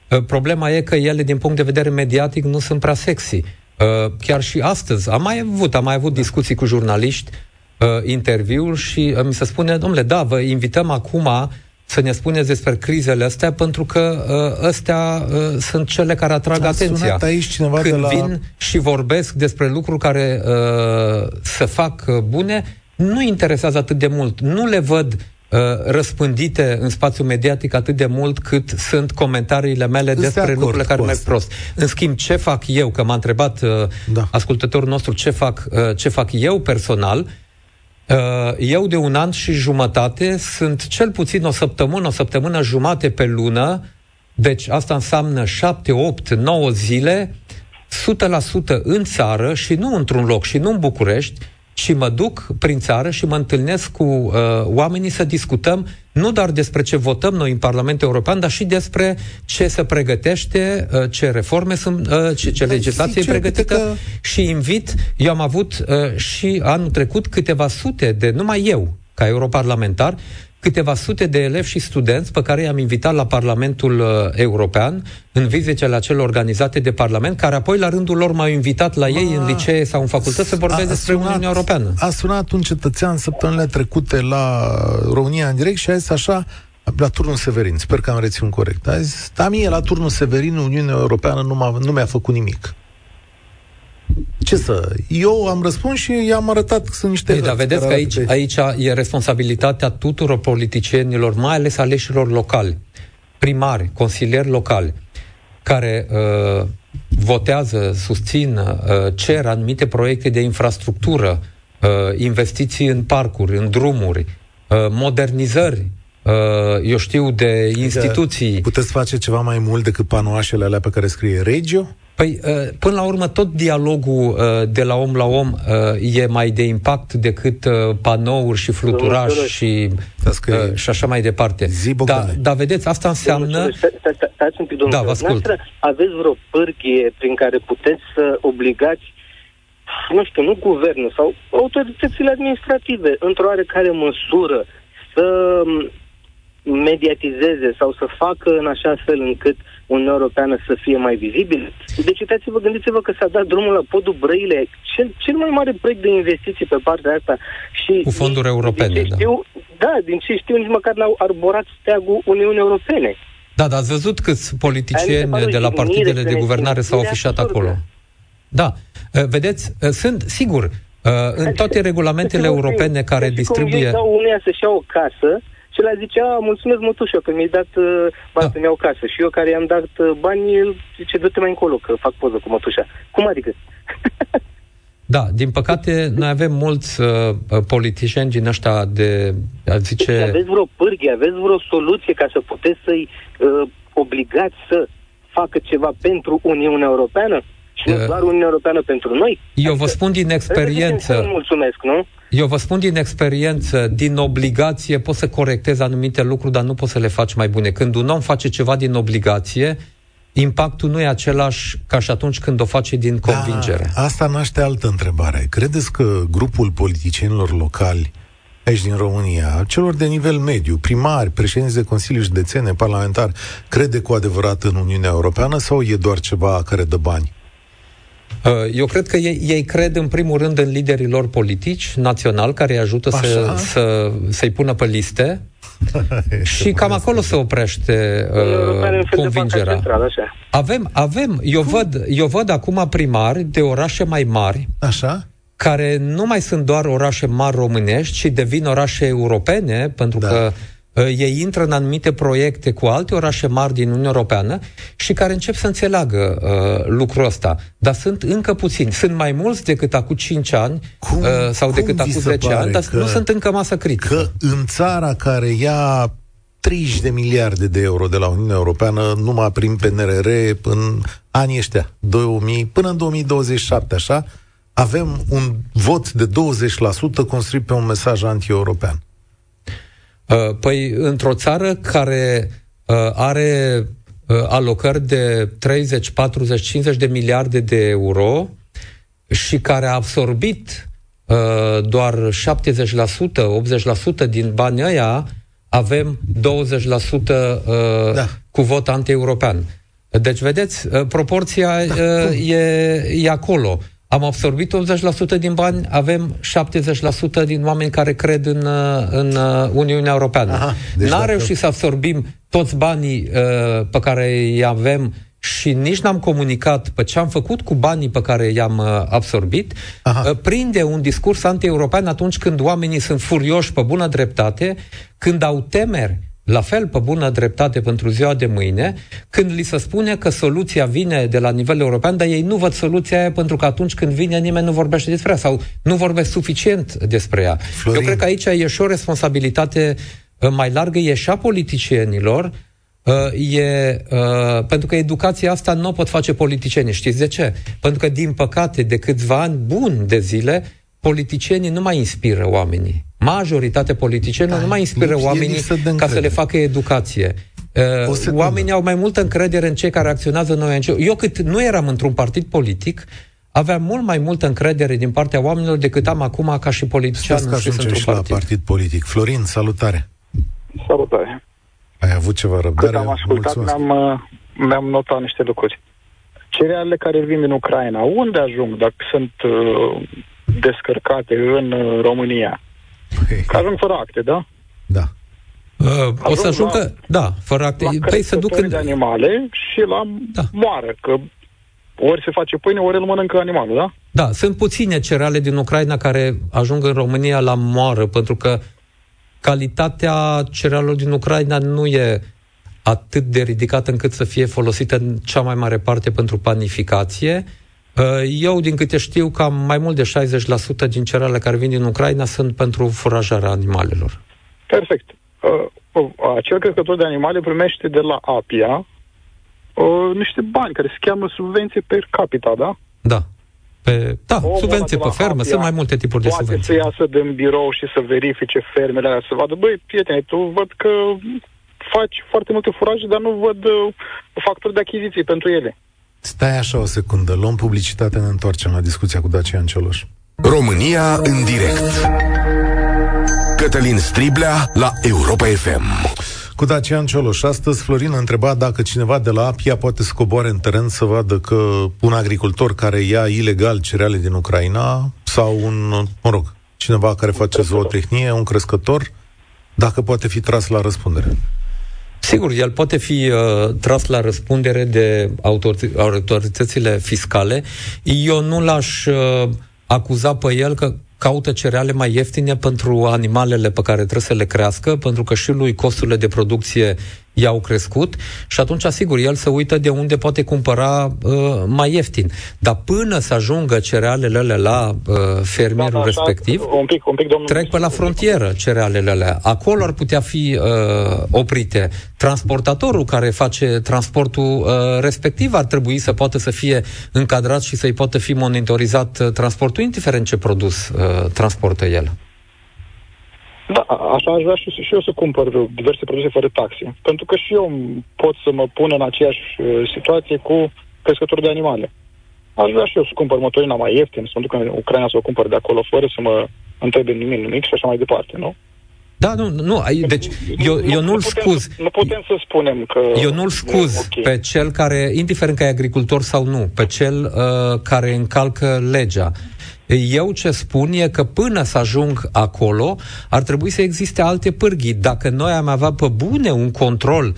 Uh, problema e că ele, din punct de vedere mediatic, nu sunt prea sexy. Uh, chiar și astăzi am mai avut, am mai avut discuții cu jurnaliști, uh, interviuri și mi se spune, domnule, da, vă invităm acum să ne spuneți despre crizele astea, pentru că uh, astea uh, sunt cele care atrag A atenția. aici cineva Când de la... vin și vorbesc despre lucruri care uh, să fac uh, bune, nu interesează atât de mult. Nu le văd uh, răspândite în spațiul mediatic atât de mult cât sunt comentariile mele Îți despre de lucrurile care merg prost. În schimb, ce fac eu, că m-a întrebat uh, da. ascultătorul nostru ce fac, uh, ce fac eu personal, Uh, eu de un an și jumătate sunt cel puțin o săptămână, o săptămână jumate pe lună, deci asta înseamnă 7, 8, 9 zile, 100% în țară și nu într-un loc și nu în București, și mă duc prin țară și mă întâlnesc cu uh, oamenii să discutăm nu doar despre ce votăm noi în Parlamentul European, dar și despre ce se pregătește, uh, ce reforme sunt, uh, ce, ce legislație e pregătită. că... și invit, eu am avut uh, și anul trecut câteva sute de, numai eu, ca europarlamentar, câteva sute de elevi și studenți pe care i-am invitat la Parlamentul uh, European în vizitele acele organizate de Parlament, care apoi la rândul lor m-au invitat la ei în licee sau în facultăți să vorbesc despre sunat, Uniunea Europeană. A sunat un cetățean săptămânile trecute la România în direct și a zis așa, la turnul Severin, sper că am reținut corect. A zis, da, mie la turnul Severin Uniunea Europeană nu, m-a, nu mi-a făcut nimic. Ce să... Eu am răspuns și i-am arătat că sunt niște... Ei, dar vedeți că aici, aici e responsabilitatea tuturor politicienilor, mai ales aleșilor locali, primari, consilieri locali, care uh, votează, susțin, uh, cer anumite proiecte de infrastructură, uh, investiții în parcuri, în drumuri, uh, modernizări uh, eu știu, de adică instituții. Puteți face ceva mai mult decât panoașele alea pe care scrie Regio? Păi, uh, până la urmă, tot dialogul uh, de la om la om uh, e mai de impact decât panouri și fluturaș și, și așa mai departe. Da, dar vedeți, asta înseamnă... Stați un pic, domnule. Da, vă ascult. Aveți vreo pârghie prin care puteți să obligați nu știu, nu guvernul sau autoritățile administrative, într-o oarecare măsură, să mediatizeze sau să facă în așa fel încât Uniunea Europeană să fie mai vizibil. Deci uitați-vă, gândiți-vă că s-a dat drumul la podul Brăile, cel, cel mai mare proiect de investiții pe partea asta. Și Cu fonduri europene, din ce știu, da. da. din ce știu, nici măcar n-au arborat steagul Uniunii Europene. Da, dar ați văzut câți politicieni de la partidele de guvernare s-au afișat acolo. Da. Eh, vedeți, eh, sunt, sigur, eh, în toate regulamentele europene care distribuie... Cum dau uneia să-și ia o casă, și el zicea, mulțumesc mătușă că mi-ai dat uh, bani da. să-mi iau casă. Și eu care i-am dat uh, bani, el zice, du-te mai încolo, că fac poză cu mătușa. Cum adică? Da, din păcate, noi avem mulți uh, politicieni din ăștia de, a zice... Deci aveți vreo pârghie, aveți vreo soluție ca să puteți să-i uh, obligați să facă ceva pentru Uniunea Europeană? Și uh, doar Uniunea Europeană pentru noi? Eu adică, vă spun din experiență... Mulțumesc, nu? Eu vă spun din experiență, din obligație poți să corectezi anumite lucruri, dar nu poți să le faci mai bune. Când un om face ceva din obligație, impactul nu e același ca și atunci când o face din da, convingere. Da, asta naște altă întrebare. Credeți că grupul politicienilor locali aici din România, celor de nivel mediu, primari, președinți de Consiliu Județene, parlamentari, crede cu adevărat în Uniunea Europeană sau e doar ceva care dă bani? Uh, eu cred că ei, ei cred în primul rând în liderii lor politici național care îi ajută să, să, să-i pună pe liste și cam acolo se oprește uh, convingerea. Avem, avem, eu văd, eu văd acum primari de orașe mai mari Așa? care nu mai sunt doar orașe mari românești, ci devin orașe europene, pentru da. că uh, ei intră în anumite proiecte cu alte orașe mari din Uniunea Europeană și care încep să înțeleagă uh, lucrul ăsta. Dar sunt încă puțini. Sunt mai mulți decât acum 5 ani cum, uh, sau decât acum 10 ani, dar nu sunt încă masă critică. Că în țara care ia 30 de miliarde de euro de la Uniunea Europeană numai prin PNRR în anii ăștia, 2000, până în 2027, așa, avem un vot de 20% construit pe un mesaj anti-european. Uh, păi, într-o țară care uh, are uh, alocări de 30, 40, 50 de miliarde de euro și care a absorbit doar 70%, 80% din banii ăia, avem 20% da. cu vot anti-european. Deci, vedeți, proporția da. e, e acolo am absorbit 80% din bani, avem 70% din oameni care cred în, în Uniunea Europeană. Aha, deci N-am reușit să absorbim toți banii uh, pe care îi avem și nici n-am comunicat pe ce am făcut cu banii pe care i-am uh, absorbit, Aha. Uh, prinde un discurs anti-european atunci când oamenii sunt furioși pe bună dreptate, când au temeri la fel, pe bună dreptate pentru ziua de mâine, când li se spune că soluția vine de la nivel european, dar ei nu văd soluția aia pentru că atunci când vine nimeni nu vorbește despre ea sau nu vorbesc suficient despre ea. Florin. Eu cred că aici e și o responsabilitate uh, mai largă, e și a politicienilor, uh, e, uh, pentru că educația asta nu o pot face politicienii. Știți de ce? Pentru că, din păcate, de câțiva ani buni de zile, politicienii nu mai inspiră oamenii. Majoritatea politicienilor da, nu mai inspiră oamenii ca să le facă educație. Uh, oamenii au mai multă încredere în cei care acționează în ONG. Eu cât nu eram într-un partid politic, aveam mult mai multă încredere din partea oamenilor decât am acum ca și politician. Stați că ajungem și partid. la partid politic. Florin, salutare! Salutare! Ai avut ceva răbdare? Cât am ascultat, mi-am, uh, mi-am notat niște lucruri. Cerealele care vin din Ucraina, unde ajung dacă sunt uh, descărcate în uh, România? Păi... Că ajung fără acte, da? Da. Uh, o să ajungă, la, da, fără acte. La păi să duc în... de animale și la da. moară, că ori se face pâine, ori îl mănâncă animalul, da? Da, sunt puține cereale din Ucraina care ajung în România la moară, pentru că calitatea cerealelor din Ucraina nu e atât de ridicată încât să fie folosită în cea mai mare parte pentru panificație. Uh, eu, din câte știu, cam mai mult de 60% din cerealele care vin din Ucraina sunt pentru furajarea animalelor. Perfect. Uh, acel crescător de animale primește de la APIA uh, niște bani care se cheamă subvenție per capita, da? Da. Pe, da, o, subvenție pe fermă, sunt mai multe tipuri de subvenții. Poate să iasă din birou și să verifice fermele alea, să vadă, băi, prietene, tu văd că faci foarte multe furaje, dar nu văd uh, factori de achiziții pentru ele. Stai așa o secundă, luăm publicitate, ne întoarcem la discuția cu Dacian Cioloș. România în direct. Cătălin Striblea la Europa FM. Cu Dacian Cioloș. Astăzi Florin a întrebat dacă cineva de la Apia poate să coboare în teren să vadă că un agricultor care ia ilegal cereale din Ucraina sau un, mă rog, cineva care face zootehnie, un crescător, dacă poate fi tras la răspundere. Sigur, el poate fi uh, tras la răspundere de autoritățile fiscale. Eu nu l-aș uh, acuza pe el că caută cereale mai ieftine pentru animalele pe care trebuie să le crească, pentru că și lui costurile de producție i-au crescut și atunci, sigur, el se uită de unde poate cumpăra uh, mai ieftin. Dar până să ajungă cerealele alea la uh, fermierul da, da, respectiv, un pic, un pic, trec pe la frontieră cerealele alea. Acolo ar putea fi uh, oprite. Transportatorul care face transportul uh, respectiv ar trebui să poată să fie încadrat și să-i poată fi monitorizat uh, transportul, indiferent ce produs uh, transportă el. Da, așa aș vrea și, și eu să cumpăr diverse produse fără taxe. Pentru că și eu pot să mă pun în aceeași uh, situație cu crescători de animale. Aș vrea și eu să cumpăr motorina mai ieftin, să mă duc în Ucraina să o cumpăr de acolo, fără să mă întrebe nimic, nimic și așa mai departe, nu? Da, nu, nu, deci eu, nu, eu nu-l nu scuz. Să, nu putem să spunem că... Eu nu-l scuz okay. pe cel care, indiferent că e agricultor sau nu, pe cel uh, care încalcă legea. Eu ce spun e că până să ajung acolo, ar trebui să existe alte pârghii. Dacă noi am avea pe bune un control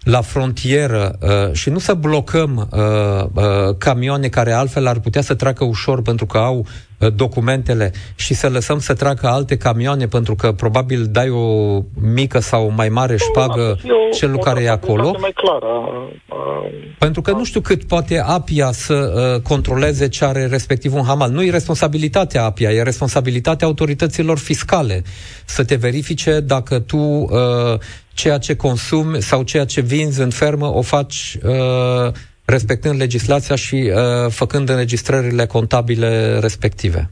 la frontieră uh, și nu să blocăm uh, uh, camioane care altfel ar putea să treacă ușor pentru că au uh, documentele și să lăsăm să treacă alte camioane pentru că probabil dai o mică sau o mai mare șpagă celul care e acolo. Mai clară. Pentru că nu știu cât poate APIA să uh, controleze ce are respectiv un hamal. Nu e responsabilitatea APIA, e responsabilitatea autorităților fiscale să te verifice dacă tu uh, ceea ce consumi sau ceea ce vinzi în fermă o faci uh, respectând legislația și uh, făcând înregistrările contabile respective.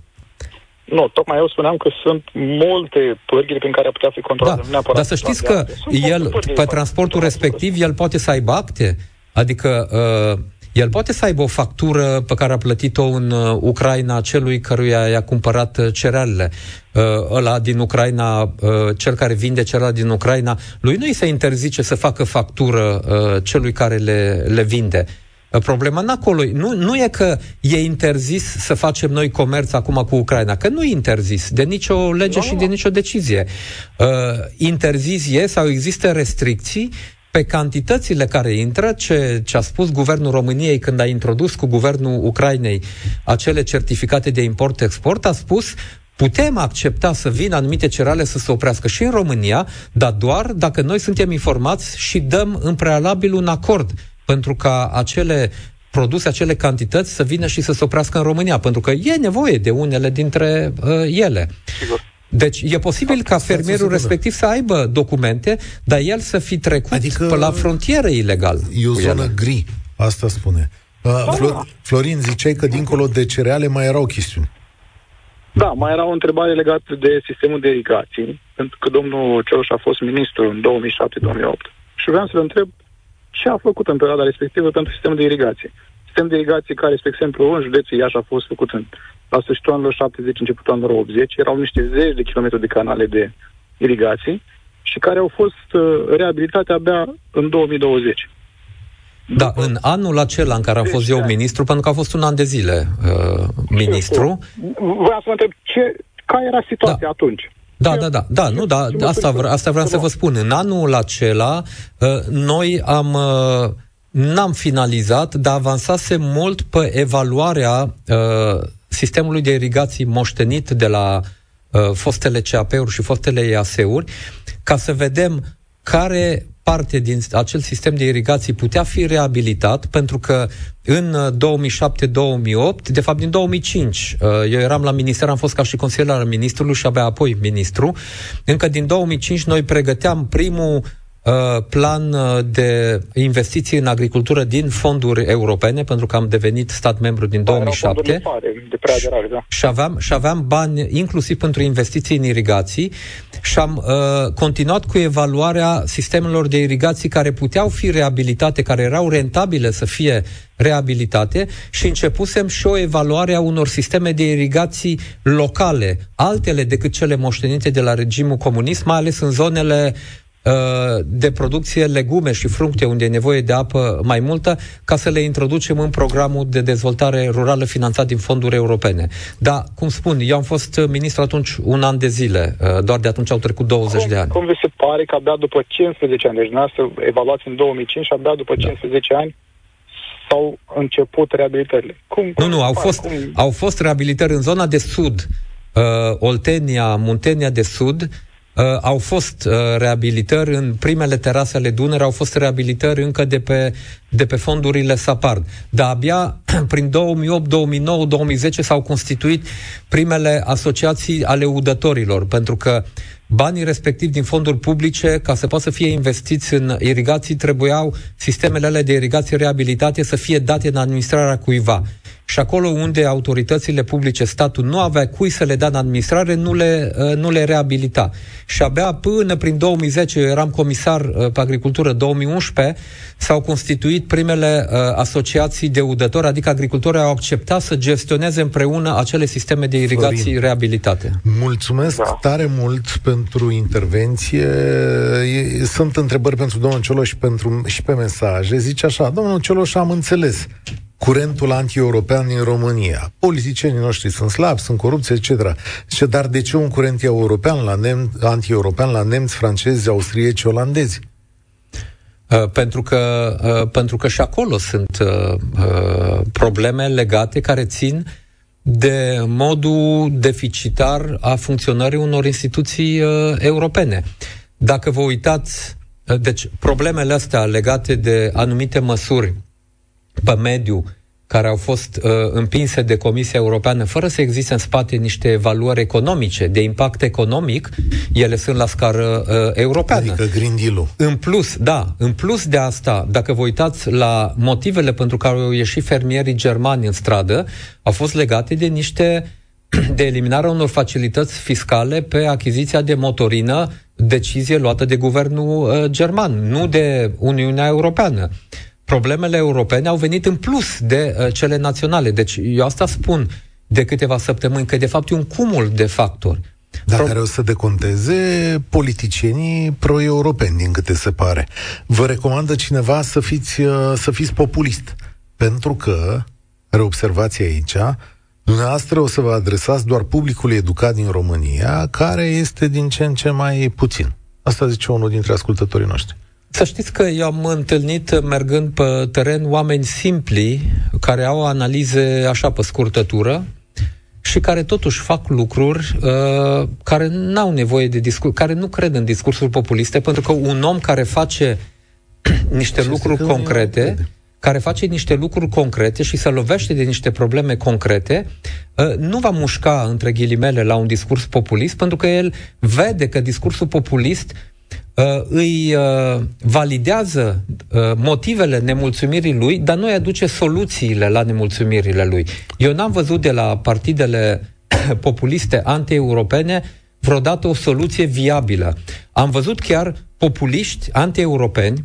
Nu, tocmai eu spuneam că sunt multe pârghii prin care ar putea fi controlat. Da, dar să știți că el, pe transportul respectiv, el poate să aibă acte, adică uh, el poate să aibă o factură pe care a plătit-o în uh, Ucraina celui căruia i-a cumpărat uh, cerealele. Uh, ăla din Ucraina, uh, cel care vinde cereala din Ucraina, lui nu i se interzice să facă factură uh, celui care le, le vinde. Uh, problema n acolo. Nu, nu e că e interzis să facem noi comerț acum cu Ucraina, că nu e interzis de nicio lege no. și de nicio decizie. Uh, interzis e sau există restricții pe cantitățile care intră, ce, ce a spus guvernul României când a introdus cu guvernul Ucrainei acele certificate de import-export, a spus Putem accepta să vină anumite cereale să se oprească și în România, dar doar dacă noi suntem informați și dăm în prealabil un acord pentru ca acele produse, acele cantități să vină și să se oprească în România, pentru că e nevoie de unele dintre uh, ele. Sigur. Deci e posibil ca fermierul respectiv să aibă documente, dar el să fi trecut adică pe la frontieră ilegal. E o zonă ele. gri, asta spune. Uh, Flo- Florin, ziceai că dincolo de cereale mai erau chestiuni. Da, mai era o întrebare legată de sistemul de irigații, pentru că domnul Cioloș a fost ministru în 2007-2008 și vreau să-l întreb ce a făcut în perioada respectivă pentru sistemul de irigație. Sistem de irigație care, spre exemplu, în județul Iași a fost făcut în la sfârșitul anilor 70, începutul anilor 80, erau niște zeci de kilometri de canale de irigații și care au fost uh, reabilitate abia în 2020. Da, După în anul acela în care am fost eu ministru, pentru că a fost un an de zile uh, ministru. Vreau să mă întreb, ce, care era situația da. atunci? Da, da, da, da, nu, da, asta, vre, asta vreau să vă spun. În anul acela, uh, noi am, uh, n-am finalizat, dar avansase mult pe evaluarea uh, sistemului de irigații moștenit de la uh, fostele CAP-uri și fostele EAS-uri, ca să vedem care parte din acel sistem de irigații putea fi reabilitat, pentru că în 2007-2008, uh, de fapt din 2005, uh, eu eram la minister, am fost ca și consilier al ministrului și abia apoi ministru, încă din 2005 noi pregăteam primul Uh, plan uh, de investiții în agricultură din fonduri europene, pentru că am devenit stat membru din 2007. Mare, de preaderare, da. Și aveam, și aveam bani inclusiv pentru investiții în irigații și am uh, continuat cu evaluarea sistemelor de irigații care puteau fi reabilitate, care erau rentabile să fie reabilitate și începusem și o evaluare a unor sisteme de irigații locale, altele decât cele moștenite de la regimul comunist, mai ales în zonele Uh, de producție legume și fructe unde e nevoie de apă mai multă ca să le introducem în programul de dezvoltare rurală finanțat din fonduri europene. Da, cum spun, eu am fost ministru atunci un an de zile, uh, doar de atunci au trecut 20 cum, de ani. Cum vi se pare că abia după 15 ani, deci dumneavoastră evaluați în 2005 și abia după 15 da. ani s-au început reabilitările. Cum, cum nu, nu, au fost, cum... au fost reabilitări în zona de sud, uh, Oltenia, Muntenia de sud, uh, au fost uh, reabilitări în primele terase ale Dunării, au fost reabilitări încă de pe, de pe fondurile SAPARD. Dar abia prin 2008, 2009, 2010 s-au constituit primele asociații ale udătorilor, pentru că banii respectiv din fonduri publice, ca să poată să fie investiți în irigații, trebuiau sistemele alea de irigație reabilitate să fie date în administrarea cuiva și acolo unde autoritățile publice, statul nu avea cui să le dea în administrare, nu le, uh, nu le reabilita. Și abia până prin 2010, eu eram comisar uh, pe agricultură, 2011, s-au constituit primele uh, asociații de udători, adică agricultorii au acceptat să gestioneze împreună acele sisteme de irigații Florin, reabilitate. Mulțumesc da. tare mult pentru intervenție. Sunt întrebări pentru domnul Cioloș și, pentru, și pe mesaje. Zice așa, domnul Cioloș, am înțeles curentul anti-european din România. Politicienii noștri sunt slabi, sunt corupți, etc. Zice, dar de ce un curent european la nem- anti-european la nemți, francezi, austrieci, olandezi? Uh, pentru că, uh, pentru că și acolo sunt uh, uh, probleme legate care țin de modul deficitar a funcționării unor instituții uh, europene. Dacă vă uitați, uh, deci problemele astea legate de anumite măsuri pe mediu care au fost uh, împinse de Comisia Europeană fără să existe în spate niște evaluări economice, de impact economic, ele sunt la scară uh, europeană. Adică Green Deal-ul. În plus, da, în plus de asta, dacă vă uitați la motivele pentru care au ieșit fermierii germani în stradă, au fost legate de niște de eliminarea unor facilități fiscale pe achiziția de motorină, decizie luată de guvernul uh, german, nu de Uniunea Europeană problemele europene au venit în plus de uh, cele naționale. Deci eu asta spun de câteva săptămâni, că de fapt e un cumul de factori. Dar Pro... care o să deconteze politicienii pro-europeni, din câte se pare. Vă recomandă cineva să fiți, uh, să fiți populist, pentru că, reobservați aici, dumneavoastră o să vă adresați doar publicului educat din România, care este din ce în ce mai puțin. Asta zice unul dintre ascultătorii noștri. Să știți că eu am întâlnit, mergând pe teren, oameni simpli, care au analize așa pe scurtătură, și care totuși fac lucruri uh, care n-au nevoie de discurs, care nu cred în discursuri populiste, pentru că un om care face niște Ce lucruri concrete, care face niște lucruri concrete și se lovește de niște probleme concrete, uh, nu va mușca, între ghilimele, la un discurs populist, pentru că el vede că discursul populist uh, îi uh, validează uh, motivele nemulțumirii lui, dar nu îi aduce soluțiile la nemulțumirile lui. Eu n-am văzut de la partidele populiste anti-europene vreodată o soluție viabilă. Am văzut chiar populiști anti-europeni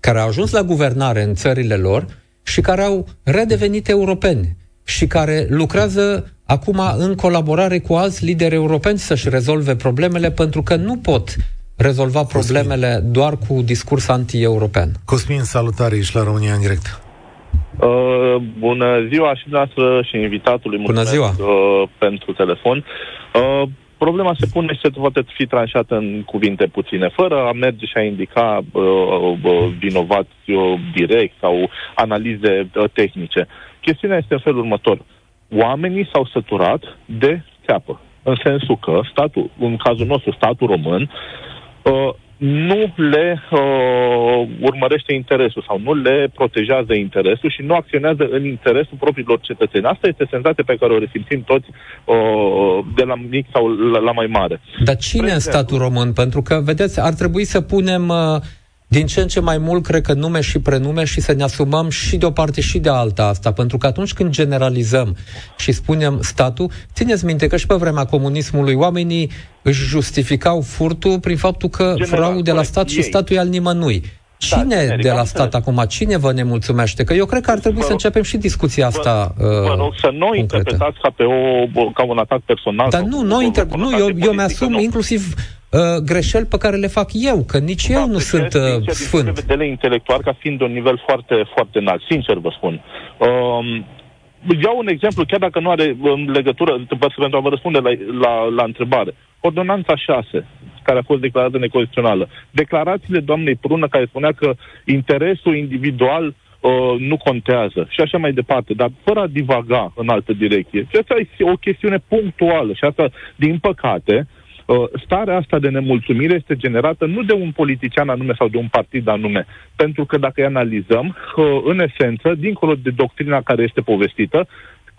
care au ajuns la guvernare în țările lor și care au redevenit europeni și care lucrează acum în colaborare cu alți lideri europeni să-și rezolve problemele pentru că nu pot rezolva problemele Cosmin. doar cu discurs anti-european. Cosmin, salutare, ești la România în direct. Uh, bună ziua și noastră și invitatului. Bună ziua. Uh, pentru telefon. Uh, problema se pune și se poate fi tranșată în cuvinte puține, fără a merge și a indica uh, uh, vinovați uh, direct sau analize uh, tehnice. Chestiunea este în felul următor. Oamenii s-au săturat de țeapă. În sensul că statul, în cazul nostru, statul român, Uh, nu le uh, urmărește interesul sau nu le protejează interesul și nu acționează în interesul propriilor cetățeni. Asta este senzația pe care o resimțim toți uh, de la mic sau la, la mai mare. Dar cine în statul român? Pentru că, vedeți, ar trebui să punem uh, din ce în ce mai mult, cred că nume și prenume și să ne asumăm și de o parte și de alta asta, pentru că atunci când generalizăm și spunem statul, țineți minte că și pe vremea comunismului oamenii își justificau furtul prin faptul că furau de la stat și statul e al nimănui. Da, cine da, de la stat acum, cine vă nemulțumește? Că eu cred că ar trebui vă să începem și discuția asta Vă, uh, vă rog să nu interpretați ca pe o, ca un atac personal. Dar nu, nu, inter... nu eu, eu mi-asum nu. inclusiv uh, greșeli pe care le fac eu, că nici da, eu nu sunt uh, sincer, sfânt. Din vedere intelectual, ca fiind un nivel foarte, foarte înalt, sincer vă spun. Um, iau un exemplu, chiar dacă nu are um, legătură, pentru a vă răspunde la, la, la întrebare. Ordonanța 6, care a fost declarată neconstituțională. Declarațiile doamnei Prună, care spunea că interesul individual uh, nu contează și așa mai departe, dar fără a divaga în altă direcție. Și asta e o chestiune punctuală și asta, din păcate, uh, Uh, starea asta de nemulțumire este generată nu de un politician anume sau de un partid anume, pentru că dacă îi analizăm, uh, în esență, dincolo de doctrina care este povestită,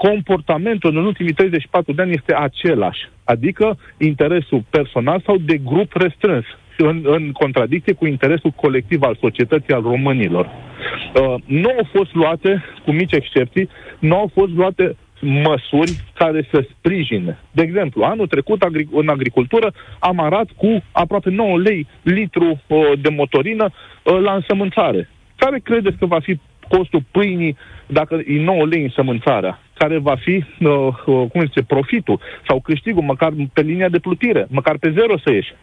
comportamentul în ultimii 34 de ani este același, adică interesul personal sau de grup restrâns, în, în contradicție cu interesul colectiv al societății al românilor. Uh, nu au fost luate, cu mici excepții, nu au fost luate măsuri care să sprijine. De exemplu, anul trecut agric- în agricultură am arat cu aproape 9 lei litru uh, de motorină uh, la însămânțare. Care credeți că va fi costul pâinii dacă e 9 lei însămânțarea? Care va fi, uh, uh, cum zice, profitul sau câștigul, măcar pe linia de plutire, măcar pe zero să ieși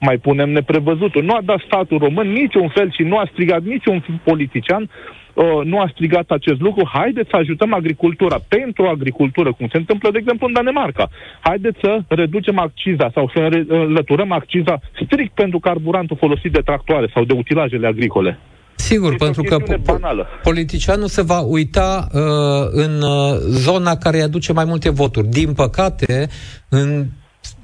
mai punem neprevăzutul. Nu a dat statul român niciun fel și nu a strigat niciun politician uh, nu a strigat acest lucru, haideți să ajutăm agricultura pentru agricultură, cum se întâmplă, de exemplu, în Danemarca. Haideți să reducem acciza sau să înlăturăm acciza strict pentru carburantul folosit de tractoare sau de utilajele agricole. Sigur, este pentru că po- politicianul se va uita uh, în uh, zona care îi aduce mai multe voturi. Din păcate, în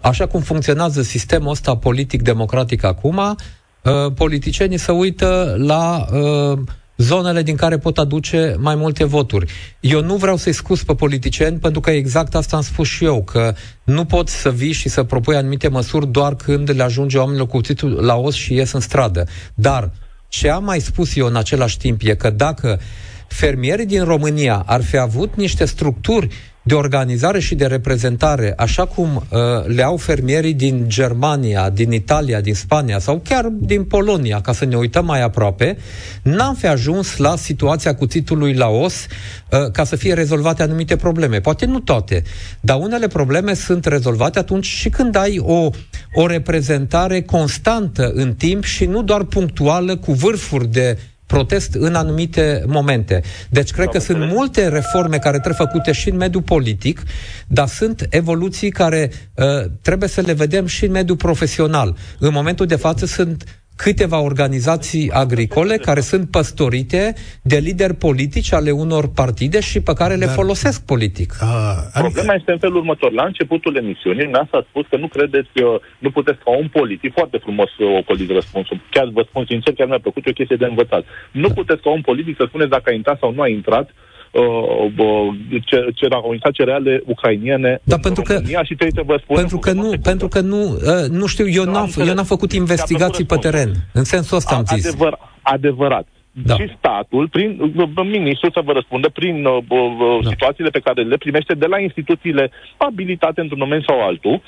așa cum funcționează sistemul ăsta politic-democratic acum, uh, politicienii se uită la uh, zonele din care pot aduce mai multe voturi. Eu nu vreau să-i scuz pe politicieni, pentru că exact asta am spus și eu, că nu pot să vii și să propui anumite măsuri doar când le ajunge oamenilor cu titlul la os și ies în stradă. Dar ce am mai spus eu în același timp e că dacă fermierii din România ar fi avut niște structuri de organizare și de reprezentare, așa cum uh, le au fermierii din Germania, din Italia, din Spania sau chiar din Polonia, ca să ne uităm mai aproape, n-am fi ajuns la situația cuțitului Laos uh, ca să fie rezolvate anumite probleme. Poate nu toate, dar unele probleme sunt rezolvate atunci și când ai o, o reprezentare constantă în timp și nu doar punctuală cu vârfuri de protest în anumite momente. Deci cred că sunt multe reforme care trebuie făcute și în mediul politic, dar sunt evoluții care uh, trebuie să le vedem și în mediul profesional. În momentul de față sunt câteva organizații agricole care sunt păstorite de lideri politici ale unor partide și pe care le Dar, folosesc politic. A, adică... Problema este în felul următor. La începutul emisiunii, mi a spus că nu credeți că nu puteți ca un politic, foarte frumos ocolit răspunsul, chiar vă spun sincer, chiar mi-a plăcut, o chestie de învățat. Nu da. puteți ca un politic să spuneți dacă a intrat sau nu a intrat uh, uh, ce, ce intrat cereale ucrainiene da, pentru că, și trebuie să vă spun pentru că nu, pentru că nu, uh, nu știu, eu, da, n-am, eu n-am făcut investigații pe teren. În sensul ăsta am zis. Adevăr, adevărat. Da. Și statul, prin ministrul să vă răspundă prin uh, uh, da. situațiile pe care le primește de la instituțiile abilitate într-un moment sau altul, uh,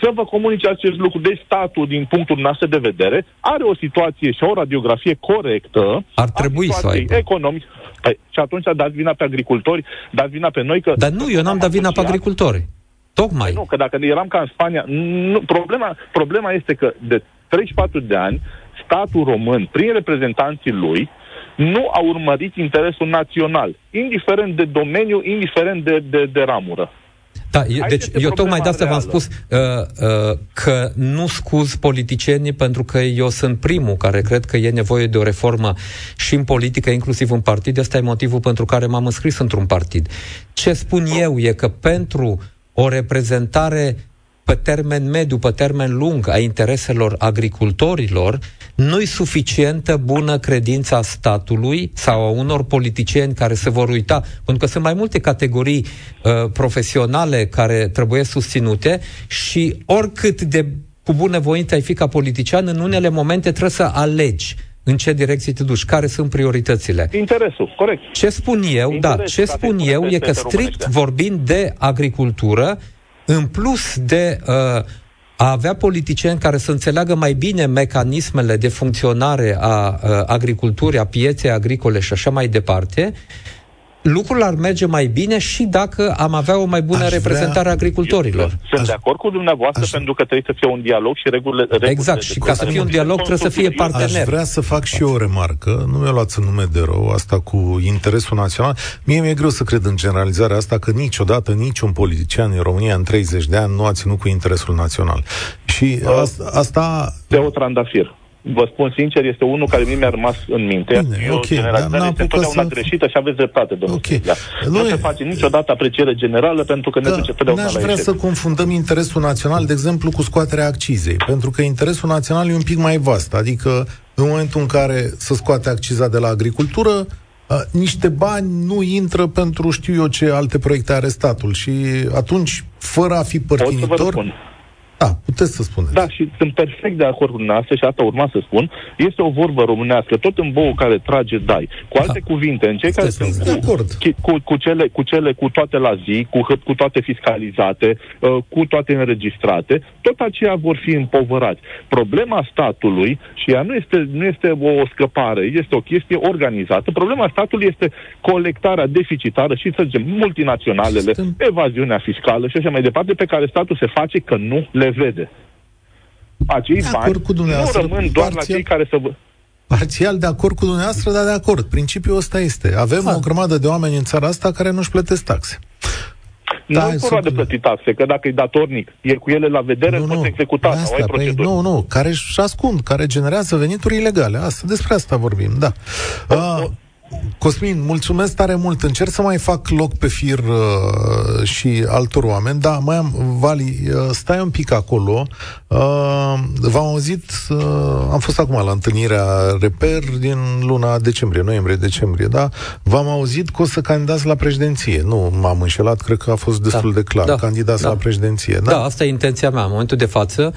să vă comunice acest lucru. Deci statul, din punctul nostru de vedere, are o situație și o radiografie corectă Ar trebui să aibă. economic. Păi, și atunci dați vina pe agricultori, dați vina pe noi că... Dar nu, eu n-am dat vina pe agricultori. Tocmai. Păi nu, că dacă eram ca în Spania... Nu, problema, problema este că de 34 de ani, statul român, prin reprezentanții lui, nu a urmărit interesul național, indiferent de domeniu, indiferent de, de, de ramură. Da, e, deci eu tocmai de asta v-am spus uh, uh, că nu scuz politicienii pentru că eu sunt primul care cred că e nevoie de o reformă și în politică, inclusiv în partid. Asta e motivul pentru care m-am înscris într-un partid. Ce spun eu e că pentru o reprezentare pe termen mediu, pe termen lung a intereselor agricultorilor, nu-i suficientă bună credința statului sau a unor politicieni care se vor uita, pentru că sunt mai multe categorii uh, profesionale care trebuie susținute și oricât de cu bunăvoință ai fi ca politician, în unele momente trebuie să alegi în ce direcție te duci, care sunt prioritățile. Interesul, corect. Ce spun eu, Interesul da, ce spun eu e că strict vorbind de agricultură, în plus de uh, a avea politicieni care să înțeleagă mai bine mecanismele de funcționare a uh, agriculturii, a pieței agricole și așa mai departe, lucrurile ar merge mai bine și dacă am avea o mai bună aș reprezentare vrea... a agricultorilor. Sunt aș... de acord cu dumneavoastră aș... pentru că trebuie să fie un dialog și regulile... regulile exact, și ca să fie un dialog trebuie să fie partener. Aș vrea să fac și eu o remarcă, nu mi-o luați în nume de rău, asta cu interesul național. Mie mi-e greu să cred în generalizarea asta că niciodată niciun politician în România în 30 de ani nu a ținut cu interesul național. Și asta... De o trandafir vă spun sincer, este unul care mi-a rămas în minte. Bine, e ok, o generalizare, dar este întotdeauna să... greșită și aveți dreptate, domnul okay. Nu se face niciodată apreciere generală pentru că ne duce totdeauna n-aș la vrea eșec. să confundăm interesul național, de exemplu, cu scoaterea accizei, pentru că interesul național e un pic mai vast, adică în momentul în care se scoate acciza de la agricultură, niște bani nu intră pentru știu eu ce alte proiecte are statul și atunci, fără a fi părtinitor... Da, puteți să spuneți. Da, și sunt perfect de acord cu dumneavoastră și asta urma să spun. Este o vorbă românească, tot în bou care trage dai. Cu alte da. cuvinte, în cei care sunt de acord. Cu, cu, cu, cele, cu cele cu toate la zi, cu, cu toate fiscalizate, uh, cu toate înregistrate, tot aceia vor fi împovărați. Problema statului, și ea nu este, nu este o scăpare, este o chestie organizată, problema statului este colectarea deficitară și, să zicem, multinaționalele, evaziunea fiscală și așa mai departe, pe care statul se face că nu le le vede. Acei de bani cu nu rămân doar parțial, la cei care să vă... Parțial de acord cu dumneavoastră, dar de acord. Principiul ăsta este. Avem ha. o grămadă de oameni în țara asta care nu-și plătesc taxe. Nu da, e vorba de plătit taxe, că dacă e datornic, e cu ele la vedere, nu, nu, executa asta, sau ai păi, Nu, nu, care își ascund, care generează venituri ilegale. Asta, despre asta vorbim, da. O, uh, o, Cosmin, mulțumesc tare mult. Încerc să mai fac loc pe fir uh, și altor oameni. Da, mai am, Vali, uh, stai un pic acolo. Uh, v-am auzit, uh, am fost acum la întâlnirea Reper din luna decembrie, noiembrie-decembrie, da? V-am auzit că o să candidați la președinție. Nu m-am înșelat, cred că a fost destul da, de clar. Da, candidați da. la președinție, da? Da, asta e intenția mea. În momentul de față,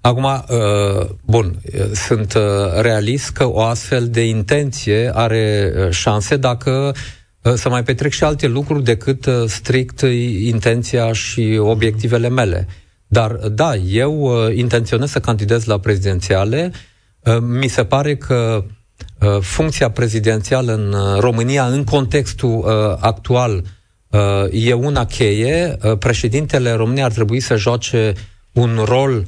Acum, uh, bun, sunt uh, realist că o astfel de intenție are uh, șanse dacă să mai petrec și alte lucruri decât strict intenția și obiectivele mele. Dar, da, eu intenționez să candidez la prezidențiale. Mi se pare că funcția prezidențială în România, în contextul actual, e una cheie. Președintele României ar trebui să joace un rol uh,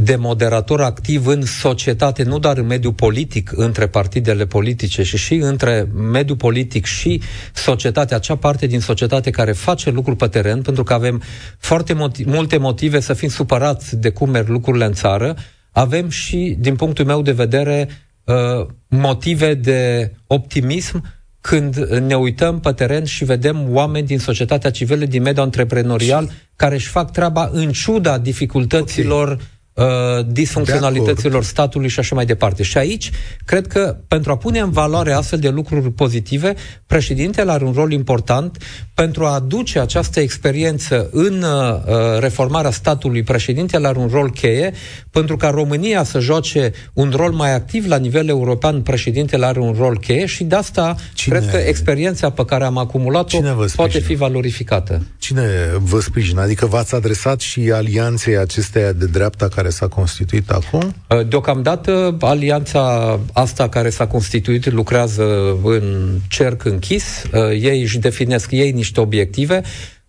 de moderator activ în societate, nu doar în mediul politic, între partidele politice, și și între mediul politic și societatea, acea parte din societate care face lucruri pe teren, pentru că avem foarte motiv, multe motive să fim supărați de cum merg lucrurile în țară, avem și, din punctul meu de vedere, uh, motive de optimism când ne uităm pe teren și vedem oameni din societatea civilă, din mediul antreprenorial, care își fac treaba în ciuda dificultăților okay uh, disfuncționalităților statului și așa mai departe. Și aici, cred că pentru a pune în valoare astfel de lucruri pozitive, președintele are un rol important pentru a aduce această experiență în uh, reformarea statului. Președintele are un rol cheie pentru ca România să joace un rol mai activ la nivel european. Președintele are un rol cheie și de asta Cine... cred că experiența pe care am acumulat-o poate fi valorificată. Cine vă sprijină? Adică v-ați adresat și alianței acesteia de dreapta care care s-a constituit acum? Uh, deocamdată, alianța asta care s-a constituit lucrează în cerc închis. Uh, ei își definesc ei niște obiective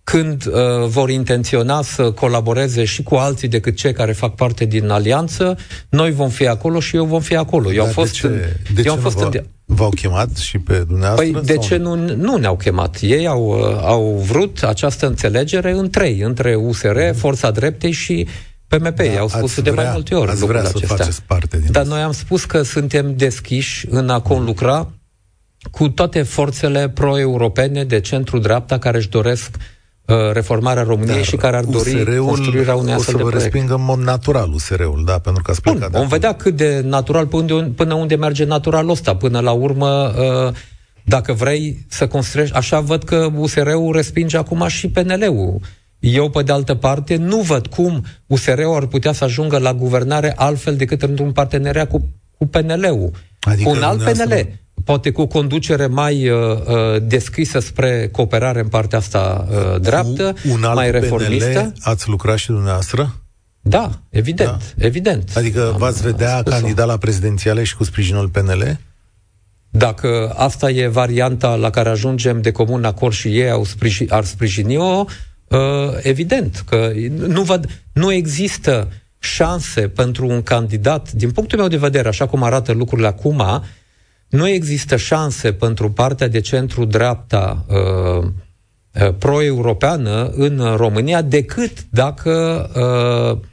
când uh, vor intenționa să colaboreze și cu alții decât cei care fac parte din alianță, noi vom fi acolo și eu vom fi acolo. Eu am fost de ce, în, de eu am fost v-au, în... v-au chemat și pe dumneavoastră? Păi de sau? ce nu, nu ne-au chemat? Ei au, au vrut această înțelegere în trei, între USR, Forța Dreptei și PMP, da, au spus de vrea, mai multe ori ați vrea să acestea. faceți parte din Dar noi am spus că suntem deschiși în a conlucra cu toate forțele pro-europene de centru-dreapta care își doresc uh, reformarea României Dar și care ar dori USR-ul construirea unei astfel de O să vă respingă în mod natural USR-ul, da, pentru că ați plecat Bun, vom vedea cât de natural, până unde, până unde merge naturalul ăsta. Până la urmă, uh, dacă vrei să construiești, așa văd că USR-ul respinge acum și PNL-ul. Eu, pe de altă parte, nu văd cum USR-ul ar putea să ajungă la guvernare altfel decât într-un parteneriat cu, cu PNL-ul. Adică cu un alt PNL. Asta... Poate cu o conducere mai uh, uh, deschisă spre cooperare în partea asta uh, dreaptă, un alt mai reformistă. PNL ați lucrat și dumneavoastră? Da, evident, da. evident. Adică Am, v-ați vedea candidat la prezidențiale și cu sprijinul PNL? Dacă asta e varianta la care ajungem de comun acord și ei au sprijin, ar sprijini-o, Uh, evident că nu, văd, nu există șanse pentru un candidat, din punctul meu de vedere, așa cum arată lucrurile acum, nu există șanse pentru partea de centru-dreapta uh, uh, pro-europeană în România decât dacă uh,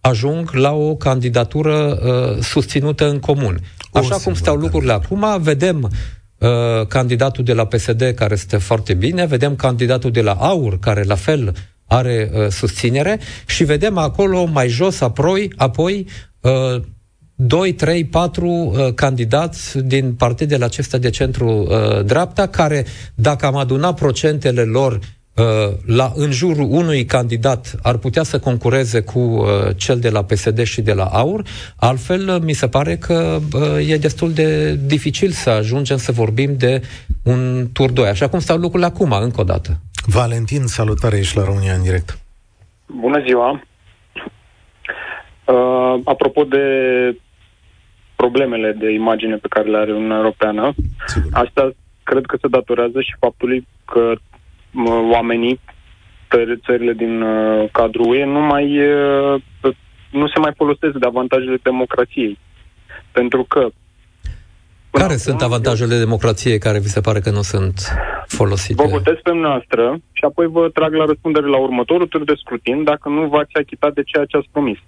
ajung la o candidatură uh, susținută în comun. Așa cum stau lucrurile acum, vedem uh, candidatul de la PSD care este foarte bine, vedem candidatul de la AUR care la fel are uh, susținere și vedem acolo mai jos apoi, apoi uh, 2, 3, 4 uh, candidați din partidele acestea de centru-dreapta, uh, care, dacă am adunat procentele lor uh, la, în jurul unui candidat, ar putea să concureze cu uh, cel de la PSD și de la AUR, altfel uh, mi se pare că uh, e destul de dificil să ajungem să vorbim de un tur 2, așa cum stau lucrurile acum, încă o dată. Valentin, salutare, ești la România în direct. Bună ziua! Uh, apropo de problemele de imagine pe care le are Uniunea Europeană. Sigur. Asta cred că se datorează și faptului că oamenii pe țările din uh, cadrul UE nu mai uh, nu se mai folosesc de avantajele democrației. Pentru că care acum, sunt avantajele eu... democrației care vi se pare că nu sunt folosite? Vă votez pe noastră și apoi vă trag la răspundere la următorul tur de scrutin dacă nu v-ați achitat de ceea ce ați promis.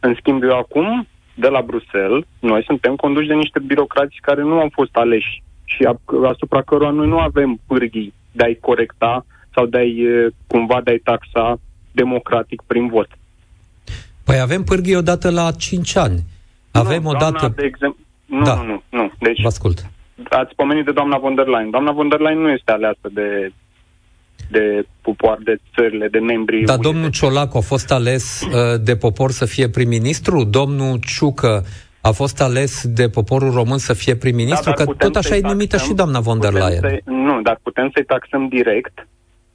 În schimb, eu acum de la Bruxelles, noi suntem conduși de niște birocrați care nu au fost aleși și asupra cărora noi nu avem pârghii de a-i corecta sau de a-i cumva de a-i taxa democratic prin vot. Păi avem pârghii odată la 5 ani. Avem nu, odată... Doamna, de exemplu, nu, da. nu, nu, nu. Deci, Vă ascult. Ați pomenit de doamna von der Leyen. Doamna von der Leyen nu este aleasă de de popor, de țările, de membrii. Dar domnul Ciolacu a fost ales uh, de popor să fie prim-ministru? Domnul Ciucă a fost ales de poporul român să fie prim-ministru? Da, că tot așa e numită și doamna von der Leyen. Nu, dar putem să-i taxăm direct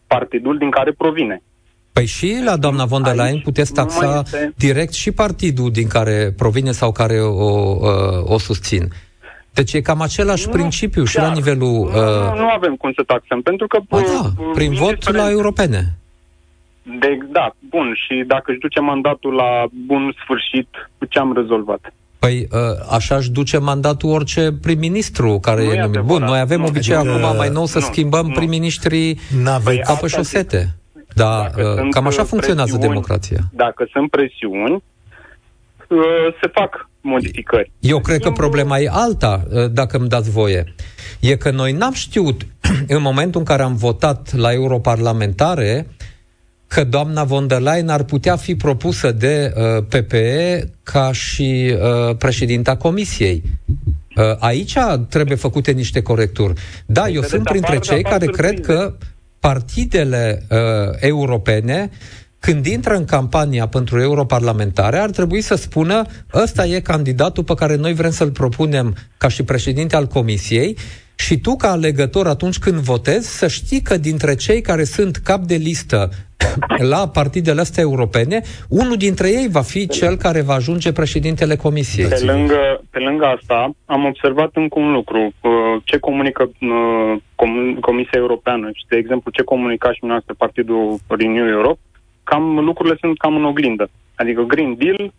partidul din care provine. Păi și la doamna von der Leyen puteți taxa este... direct și partidul din care provine sau care o, o, uh, o susțin. Deci e cam același nu, principiu și la nivelul... Nu, uh... nu, nu avem cum să taxăm, pentru că... Ba da, prin vot la europene. De, da, bun, și dacă își duce mandatul la bun sfârșit, cu ce am rezolvat? Păi uh, așa își duce mandatul orice prim-ministru care nu e numit. Bun, noi avem nu, obicei adică, acum mai nou să nu, schimbăm nu. prim-ministrii păi ca pe șosete. Dar uh, cam așa funcționează democrația. Dacă sunt presiuni, uh, se fac modificări. Eu cred că problema e alta, ă, dacă îmi dați voie. E că noi n-am știut, în momentul în care am votat la europarlamentare, că doamna von der Leyen ar putea fi propusă de uh, PPE ca și uh, președinta Comisiei. Uh, aici trebuie făcute niște corecturi. Da, eu sunt printre cei care cred că partidele uh, europene când intră în campania pentru europarlamentare, ar trebui să spună ăsta e candidatul pe care noi vrem să-l propunem ca și președinte al Comisiei și tu, ca alegător, atunci când votezi, să știi că dintre cei care sunt cap de listă la partidele astea europene, unul dintre ei va fi cel care va ajunge președintele Comisiei. Pe lângă, pe lângă asta, am observat încă un lucru. Uh, ce comunică uh, Comisia Europeană și, de exemplu, ce comunica și noastră Partidul Renew Europe, cam lucrurile sunt cam în oglindă. Adică Green Deal,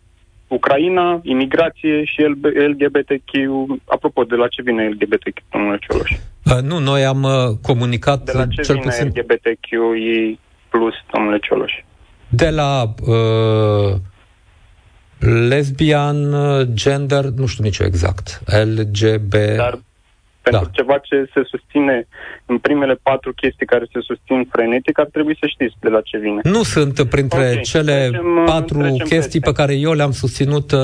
Ucraina, imigrație și LGBTQ. Apropo, de la ce vine LGBTQ, domnule Cioloș? Uh, nu, noi am uh, comunicat De la ce cel vine puțin... LGBTQ plus, domnule Cioloș? De la uh, lesbian, uh, gender, nu știu nici exact, LGB... Dar pentru da. ceva ce se susține în primele patru chestii care se susțin frenetic, ar trebui să știți de la ce vine. Nu sunt printre okay. cele trecem, patru trecem chestii peste. pe care eu le-am susținut uh,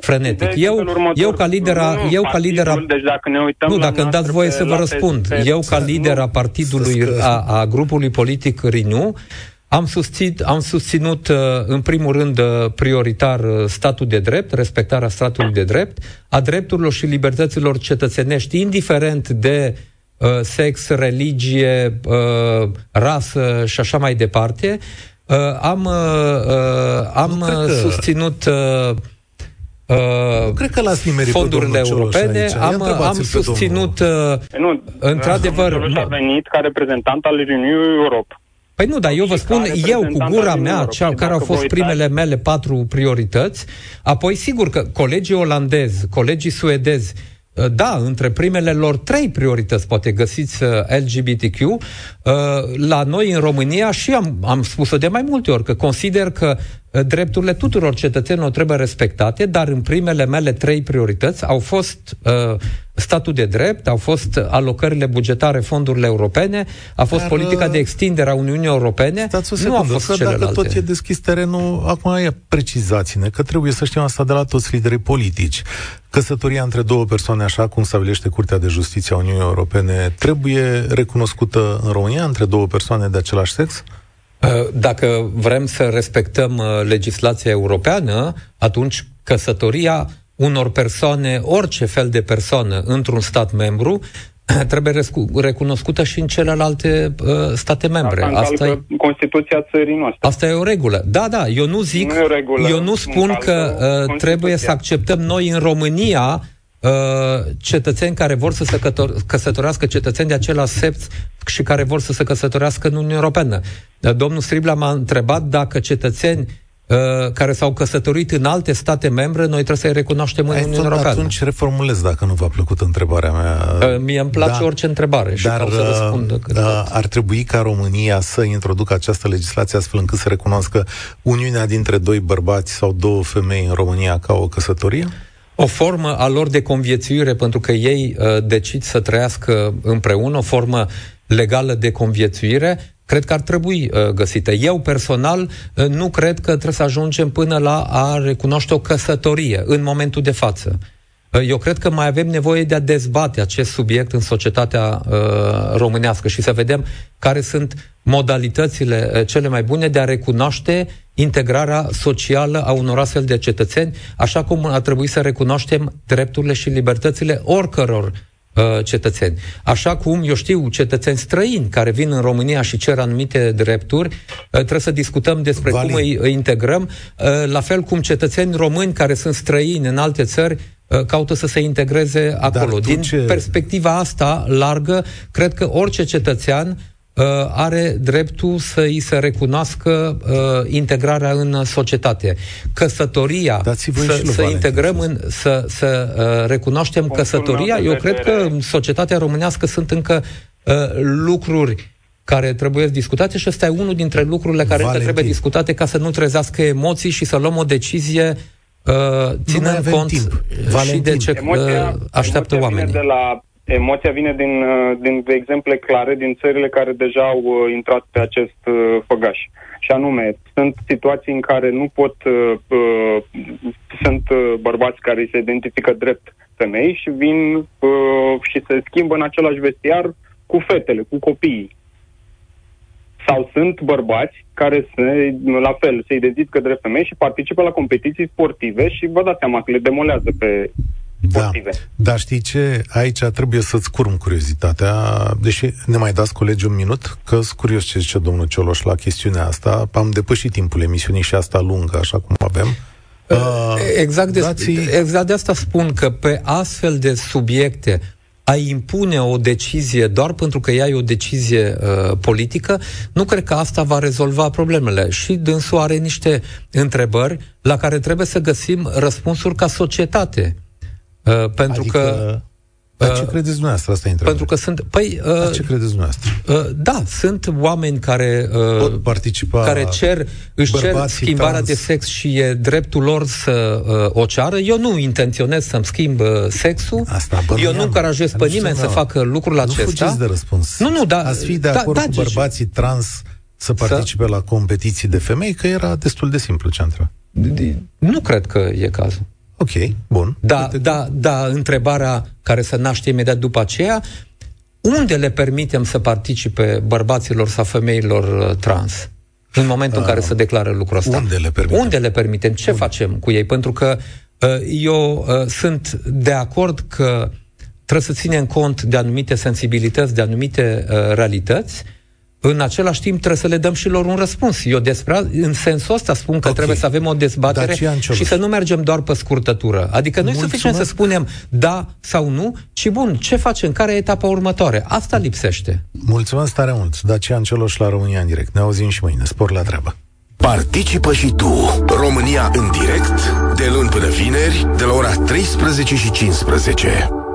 frenetic. Deci, eu, eu ca lidera... Nu, eu ca lidera deci dacă ne uităm nu, dacă îmi dați voie să vă răspund. Pe, eu ca lider a partidului, a, a grupului politic Renew, am susținut, am susținut uh, în primul rând uh, prioritar uh, statul de drept, respectarea statului de drept, a drepturilor și libertăților cetățenești, indiferent de sex, religie, rasă și așa mai departe. Am, am susținut Uh, cred că l-ați fondurile europene. Am, am susținut, uh, nu, într-adevăr... a venit ca reprezentant al Renew Europe. Păi nu, dar eu vă spun, eu cu gura mea, cea, care au fost primele mele patru priorități, apoi sigur că colegii olandezi, colegii suedezi, ă, da, între primele lor trei priorități, poate găsiți ă, LGBTQ, ă, la noi în România și am, am spus-o de mai multe ori, că consider că drepturile tuturor cetățenilor trebuie respectate, dar în primele mele trei priorități au fost uh, statul de drept, au fost alocările bugetare, fondurile europene, a fost dar, politica de extindere a Uniunii Europene, stați o secundă, nu a fost că celelalte. Dacă tot e deschis terenul, acum e precizați-ne, că trebuie să știm asta de la toți liderii politici. Căsătoria între două persoane, așa cum stabilește Curtea de Justiție a Uniunii Europene, trebuie recunoscută în România între două persoane de același sex? Uh, dacă vrem să respectăm uh, legislația europeană, atunci căsătoria unor persoane, orice fel de persoană într-un stat membru, trebuie recunoscută și în celelalte uh, state membre. Asta, asta e Constituția țării noastre. Asta e o regulă. Da, da, eu nu zic, nu regulă, eu nu spun că uh, trebuie să acceptăm noi în România uh, cetățeni care vor să se căsătorească, cetățeni de același sex și care vor să se căsătorească în Uniunea Europeană. Domnul Stribla m-a întrebat dacă cetățeni Uh, care s-au căsătorit în alte state membre, noi trebuie să-i recunoaștem în Uniunea Europeană. Atunci reformulez dacă nu v-a plăcut întrebarea mea. Uh, mie îmi place da, orice întrebare și dar, să răspund uh, ar trebui ca România să introducă această legislație astfel încât să recunoască uniunea dintre doi bărbați sau două femei în România ca o căsătorie? O formă a lor de conviețuire, pentru că ei uh, decid să trăiască împreună, o formă legală de conviețuire, cred că ar trebui uh, găsită. Eu personal uh, nu cred că trebuie să ajungem până la a recunoaște o căsătorie în momentul de față. Uh, eu cred că mai avem nevoie de a dezbate acest subiect în societatea uh, românească și să vedem care sunt modalitățile uh, cele mai bune de a recunoaște integrarea socială a unor astfel de cetățeni, așa cum ar trebui să recunoaștem drepturile și libertățile oricăror Uh, cetățeni. Așa cum, eu știu, cetățeni străini care vin în România și cer anumite drepturi, uh, trebuie să discutăm despre Vali. cum îi, îi integrăm, uh, la fel cum cetățeni români care sunt străini în alte țări caută să se integreze acolo. Din ce... perspectiva asta largă, cred că orice cetățean uh, are dreptul să îi se recunoască uh, integrarea în societate. Căsătoria, să, să integrăm în, să, să uh, recunoaștem căsătoria, eu cred că în societatea românească sunt încă uh, lucruri care trebuie discutate și ăsta e unul dintre lucrurile care încă trebuie discutate ca să nu trezească emoții și să luăm o decizie uh, ținând cont timp. și de ce emoția, uh, așteaptă emoția oamenii. de la Emoția vine din, uh, din exemple clare din țările care deja au uh, intrat pe acest uh, făgaș. Și anume, sunt situații în care nu pot, uh, sunt bărbați care se identifică drept femei și vin uh, și se schimbă în același vestiar cu fetele, cu copiii. Sau sunt bărbați care se, la fel se identifică drept femei și participă la competiții sportive și vă dați seama că le demolează pe sportive. Da. Dar știi ce? Aici trebuie să-ți curm curiozitatea, deși ne mai dați colegi un minut, că sunt curios ce zice domnul Cioloș la chestiunea asta. Am depășit timpul emisiunii și asta lungă, așa cum avem. Uh, exact, de, dați... exact de asta spun că pe astfel de subiecte a impune o decizie doar pentru că ea e o decizie uh, politică, nu cred că asta va rezolva problemele. Și dânsul are niște întrebări la care trebuie să găsim răspunsuri ca societate. Uh, pentru adică... că dar ce uh, credeți dumneavoastră? Asta e Pentru că sunt... Păi, uh, Dar ce credeți dumneavoastră? Uh, da, sunt oameni care... Uh, Pot participa... Care cer, își cer schimbarea trans. de sex și e dreptul lor să uh, o ceară. Eu nu intenționez să-mi schimb uh, sexul. Asta, Eu nu încurajez pe nimeni să facă lucrul acesta. Nu de răspuns. Nu, nu, da... Ați fi de da, acord da, cu bărbații deci, trans să participe să... la competiții de femei, că era destul de simplu ce Nu cred că e cazul. Ok, bun. Da, da, da, întrebarea care se naște imediat după aceea, unde le permitem să participe bărbaților sau femeilor uh, trans? În momentul uh, în care se declară lucrul ăsta. Unde le permitem? Unde le permitem? Ce unde? facem cu ei? Pentru că uh, eu uh, sunt de acord că trebuie să ținem cont de anumite sensibilități, de anumite uh, realități, în același timp trebuie să le dăm și lor un răspuns. Eu despre, în sensul ăsta spun că okay. trebuie să avem o dezbatere și să nu mergem doar pe scurtătură. Adică nu e suficient să spunem da sau nu, ci bun, ce facem, care e etapa următoare? Asta lipsește. Mulțumesc tare mult. Dacian Cioloș la România în direct. Ne auzim și mâine. Spor la treabă. Participă și tu, România în direct, de luni până vineri, de la ora 13 și 15.